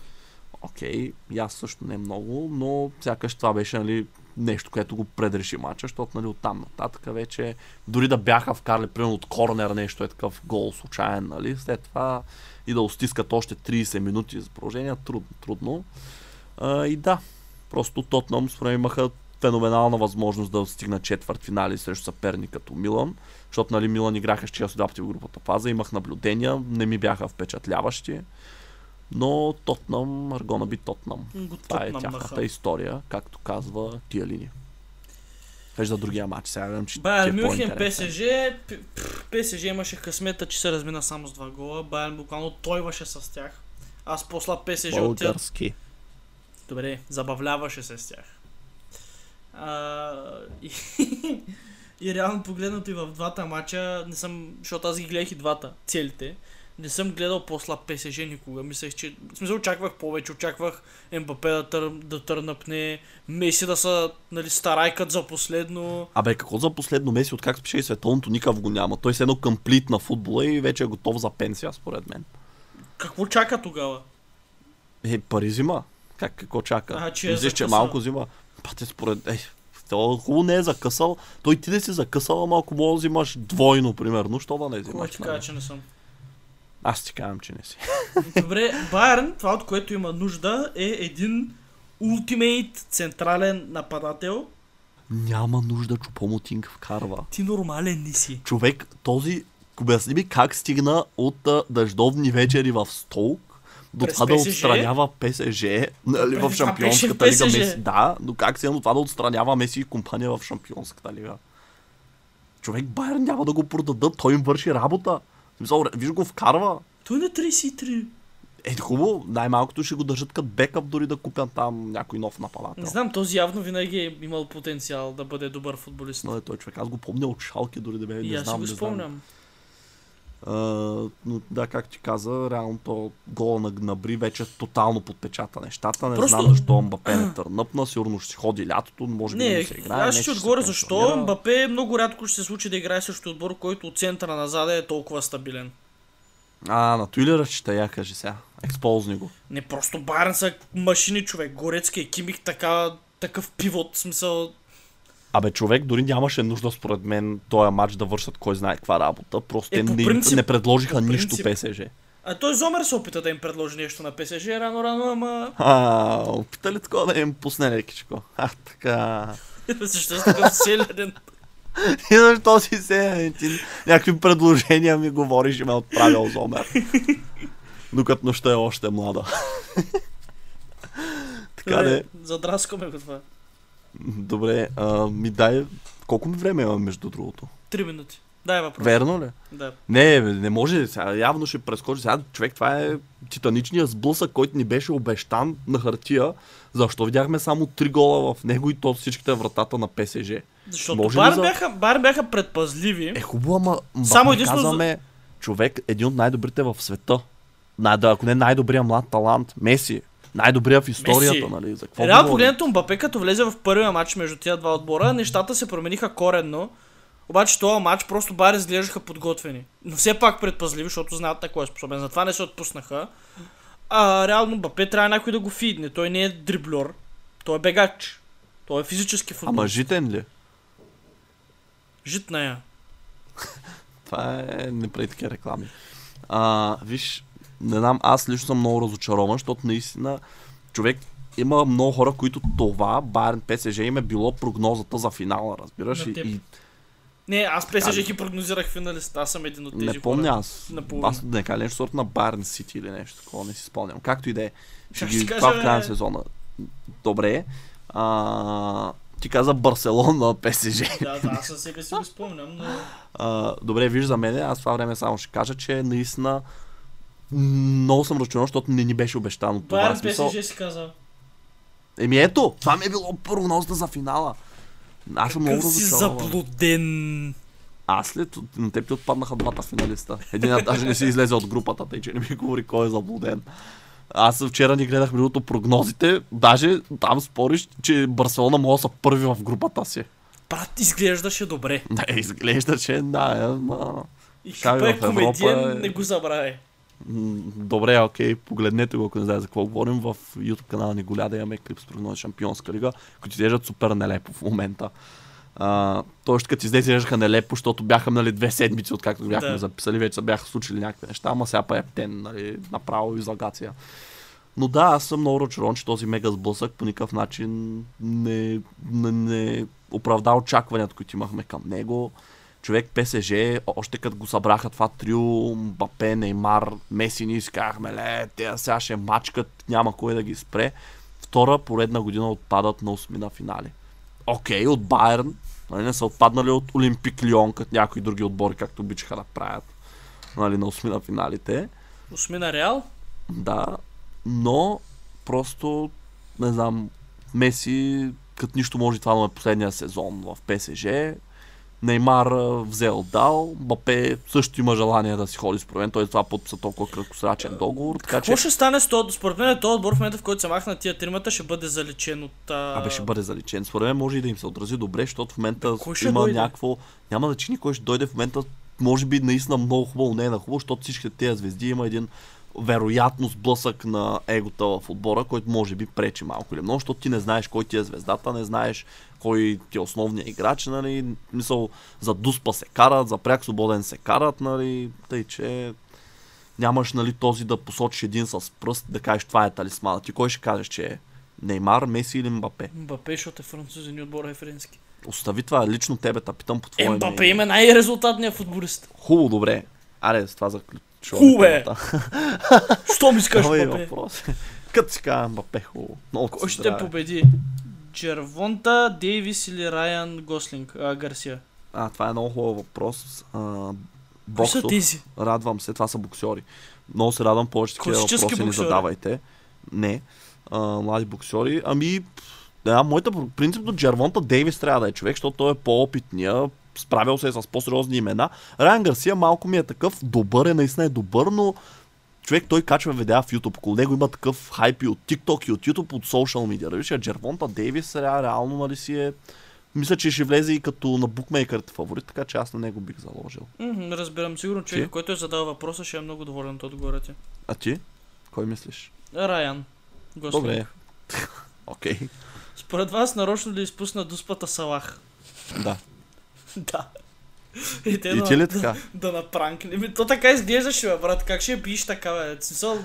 Окей, okay, аз също не много, но сякаш това беше нали, нещо, което го предреши мача, защото нали, оттам нататък вече дори да бяха вкарали примерно от корнер нещо е такъв гол случайен, нали, след това и да остискат още 30 минути за положение, трудно, трудно. А, и да, просто Тотнам според имаха феноменална възможност да стигнат четвърт финали срещу съперник като Милан, защото нали, Милан играха с Челси два пъти в групата фаза, имах наблюдения, не ми бяха впечатляващи. Но Тотнам, Аргона би Тотнам. Това е тяхната история, както казва тия линия. Кажа за другия матч. Сега гледам, че Байер Мюнхен, ПСЖ. ПСЖ имаше късмета, че се размина само с два гола. Байер буквално тойваше с тях. Аз после ПСЖ Български. Добре, забавляваше се с тях. А, и, и реално погледнато и в двата мача, не съм, защото аз ги гледах и двата, целите не съм гледал по-слаб ПСЖ никога. Мислех, че... В смисъл, очаквах повече. Очаквах МБП да, тър, да търнапне, Меси да са нали, старайкът за последно. Абе, какво за последно Меси, откак спеше и световното, никакъв го няма. Той се едно комплит на футбола и вече е готов за пенсия, според мен. Какво чака тогава? Е, пари взима. Как, какво чака? А, че е Мислиш, че малко взима. Пате, според... Това хубаво не е закъсал. Той ти да си закъсал, ама ако мога да взимаш двойно, примерно, що да не взимаш? Кой ти кажа, че не съм? Аз ти казвам, че не си. Добре, Байерн, това от което има нужда е един ултимейт централен нападател. Няма нужда Чупомотинг вкарва. Ти нормален не си. Човек, този, обясни ми как стигна от а, дъждовни вечери в Столк до През това да отстранява ПСЖ нали, в Шампионската лига. Меси. Да, но как се това да отстранява Меси и компания в Шампионската лига? Човек Байер няма да го продадат, той им върши работа. Смисъл, виж го вкарва. Той е на 33. Е, хубаво, най-малкото ще го държат като бекъп, дори да купят там някой нов нападател. Не знам, този явно винаги е имал потенциал да бъде добър футболист. Но е той човек, аз го помня от шалки, дори да бе, И не аз си го не знам. Но да, как ти каза, реално то гола на Гнабри вече тотално подпечата нещата. Не Просто- знам защо Мбапе не търнъпна, сигурно ще си ходи лятото, може би не, Не, се играе. аз ще се отговоря защо. Мбапе много рядко ще се случи да играе срещу отбор, който от центъра назад е толкова стабилен. А, на той ли ръчета, я кажи сега. Ексползни го. Не просто Байерн са машини човек. Горецки Кимих така, такъв пивот, в смисъл. Абе, човек дори нямаше нужда, според мен, този матч да вършат кой знае каква работа. Просто Е, те не, принцип- не предложиха нищо. ПСЖ. А той Зомер се опита да им предложи нещо на ПСЖ рано-рано, ама... А, опита ли такова да им пусне лекичко? А, така. Защо си такъв селянин? И защо си се ти някакви предложения ми говориш и ме е отправил Зомер. Докато нощта е още млада. така де. Задраскаме го това. Добре, а, ми дай... Колко ми време има между другото? Три минути. Дай въпрос. Верно ли? Да. Не, не може. Сега явно ще прескочи. Сега, човек, това е титаничният сблъсък, който ни беше обещан на хартия. Защо видяхме само три гола в него и то всичките вратата на ПСЖ? Защото Може Бар, за- бяха, Бар бяха предпазливи. Е, хубаво, ама Само единствено казваме, човек, един от най-добрите в света. Най- да, ако не най-добрия млад талант, Меси. Най-добрия в историята, Меси. нали? За какво Реално погледнато Мбапе като влезе в първия матч между тия два отбора, нещата се промениха коренно. Обаче този матч просто Бар изглеждаха подготвени. Но все пак предпазливи, защото знаят на кой е способен. Затова не се отпуснаха. А реално Мбапе трябва някой да го фидне. Той не е дриблер. Той е бегач. Той е физически футбол. Ама житен ли? Жит на я. Това е... Не прави такива реклами. А, виж, не знам, аз лично съм много разочарован, защото наистина човек има много хора, които това, Байерн ПСЖ им е било прогнозата за финала, разбираш? И, и Не, аз ПСЖ ги прогнозирах финалист. Аз съм един от тези не помня хора. аз. Наполовина. Аз не кажа нещо сорт на Байерн Сити или нещо такова, не си спомням. Както и да е. Ще ги ще това кажа, в края на бе? сезона. Добре. А, ти каза Барселона ПСЖ. Да, да, аз със себе си го спомням, но... А, добре, виж за мен, аз това време само ще кажа, че наистина много съм разочарован, защото не ни беше обещано това. Байерн В смисъл, ПСЖ си казал. Еми ето, това ми е било прогнозата за финала. Аз съм много си заблуден. Аз след на теб ти отпаднаха двата финалиста. Единият даже не си излезе от групата, тъй че не ми говори кой е заблуден. Аз вчера ни гледах минуто прогнозите, даже там спориш, че Барселона може да са първи в групата си. Брат, изглеждаше добре. Да, изглежда, че да, е, ма... И хипа е комедиен, е- не го забравяй. Добре, окей, погледнете го, ако не знаете за какво говорим. В YouTube канала ни Голяда имаме клип с прогноз Шампионска лига, които изглеждат супер нелепо в момента. Тоест, като излезе, изглеждаха нелепо, защото бяха нали, две седмици, откакто бяхме Да. записали, вече бяха случили някакви неща, ама сега па е птен, нали, направо излагация. Но да, аз съм много разочарован, че този мега сблъсък по никакъв начин не, не, не оправда очакванията, които имахме към него. Човек ПСЖ, още като го събраха това трио, Мбапе, Неймар, Меси, ние си казахме, ле, те сега ще мачкат, няма кой да ги спре. Втора поредна година отпадат на осми на финали. Окей, от Байерн, нали, не са отпаднали от Олимпик Лион, като някои други отбори, както обичаха да правят нали, на осми на финалите. Осмина Реал? Да, но просто, не знам, Меси, като нищо може това да е последния сезон в ПСЖ. Неймар взел дал, Бапе също има желание да си ходи според мен, той това подписа толкова краткосрачен договор, така Какво че... ще стане с този? Според мен този отбор в момента, в който се махнат тия тримата, ще бъде залечен от... А... Абе ще бъде заличен. Според мен може и да им се отрази добре, защото в момента ще има дойде? някакво... Няма значение кой ще дойде в момента. Може би наистина много хубаво, не е на хубаво, защото всичките тези звезди има един вероятно сблъсък на егота в отбора, който може би пречи малко или много, защото ти не знаеш кой ти е звездата, не знаеш кой ти е основният играч, нали, мисъл, за дуспа се карат, за пряк свободен се карат, нали, тъй че нямаш, нали, този да посочиш един с пръст, да кажеш това е талисмана. Ти кой ще кажеш, че е? Неймар, Меси или Мбапе? Мбапе, защото е французин и отбора е френски. Остави това, лично тебе, та питам по твое Е, Мбапе има най-резултатният футболист. Хубаво, добре. Аре, с това заключ... е. темата. Що ми Давай Мбапе? въпрос. Като си казвам Мбапе, хубаво. Кой ще здраве. победи? Джервонта, Дейвис или Райан Гослинг? А, Гарсия. А, това е много хубав въпрос. А, Кои са боксов, тези? радвам се, това са боксери. Много се радвам, повече такива въпроси ни боксьори. задавайте. Не, а, млади боксери. Ами, да, моята принципно Джервонта Дейвис трябва да е човек, защото той е по-опитния, справил се е с по-сериозни имена. Райан Гарсия малко ми е такъв, добър е, наистина е добър, но човек той качва видеа в YouTube. Около него има такъв хайп и от TikTok и от YouTube, от social media. Виж, Джервонта Дейвис ре- реално нали си е... Мисля, че ще влезе и като на букмейкърите фаворит, така че аз на него бих заложил. Мгм, разбирам. Сигурно човек, Ти? който е задал въпроса, ще е много доволен от отговора ти. А ти? Кой мислиш? Райан Гослинг. Добре. Окей. Според вас нарочно ли изпусна дуспата Салах? Да. да. И, те И да, ли така? да напранкне. Ми, то така изглеждаше, бе, брат. Как ще я биеш така, бе? Смисъл,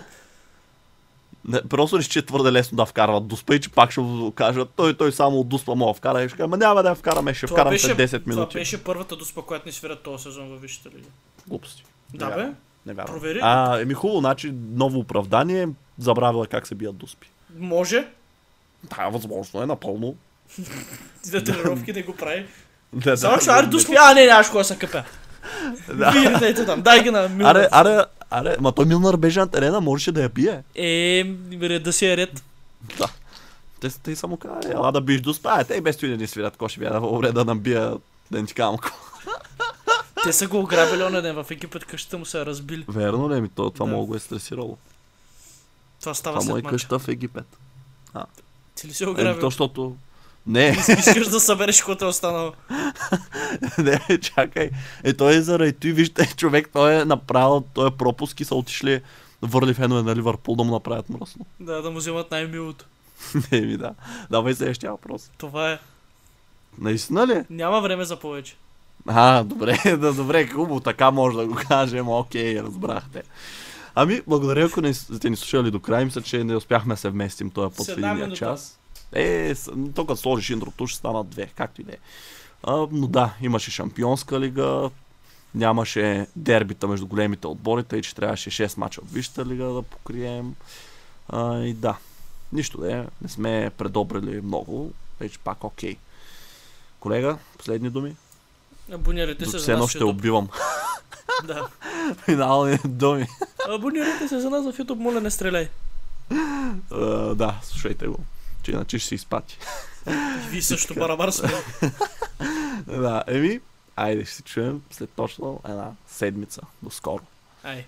Не, просто ли, че е твърде лесно да вкарват дуспа и че пак ще го кажат, той, той само от дуспа мога да вкара и ще кажа, ма няма да я вкараме, ще това вкарам беше, след 10 това минути. беше първата дуспа, която ни свират този сезон във Висшата лига. Глупости. Да, Не бе. Не вярвам. Провери. А, еми хубаво, значи ново оправдание, забравила как се бият дуспи. Може. Да, възможно е напълно. На тренировки да го прави. Да, Само ще аре дуспи. А, не, нямаш кога се къпя. Да. Вие не там. Дай ги на Милнар. Аре, аре, аре, ма той Милнар беше на терена, можеше да я бие. Е, реда си е ред. Да. Те, те са му казали, ела да биш дуспа, а те и без той да ни свирят, ко ще бия да добре да набия, да не ти казвам. Те са го ограбили оня ден в Египет, къщата му се е разбили. Верно ли ми? То, това Да. много го е стресирало. Това става Това му е след матча. къща в Египет. Ти ли си Еми, ограбил? то, защото... Не, Искаш да събереш каквото е останало. не, чакай. Е, той е заради той, вижте, човек, той е направил, той е пропуск и са отишли върли фенове на Ливърпул да му направят мръсно. Да, да му вземат най-милото. не ми да. Давай следващия въпрос. Това е. Наистина ли? Няма време за повече. А, добре, да, добре, хубаво, така може да го кажем, окей, разбрахте. Ами, благодаря, ако не сте ни слушали до края, мисля, че не успяхме да се вместим този път в минута. час. Е, то като сложиш интрото, ще станат две, както и да е. Но да, имаше шампионска лига, нямаше дербита между големите отбори, тъй че трябваше 6 мача от Висшата лига да покрием. А, и да, нищо да е, не сме предобрили много, вече пак окей. Колега, последни думи? Абонирайте се все за нас в ще убивам. Да. Финални думи. Абонирайте се за нас в YouTube, моля не стреляй. А, да, слушайте го. Че иначе ще се изпати. И ви също барабар сме. да, еми, айде ще се чуем след точно една седмица. До скоро. Ай.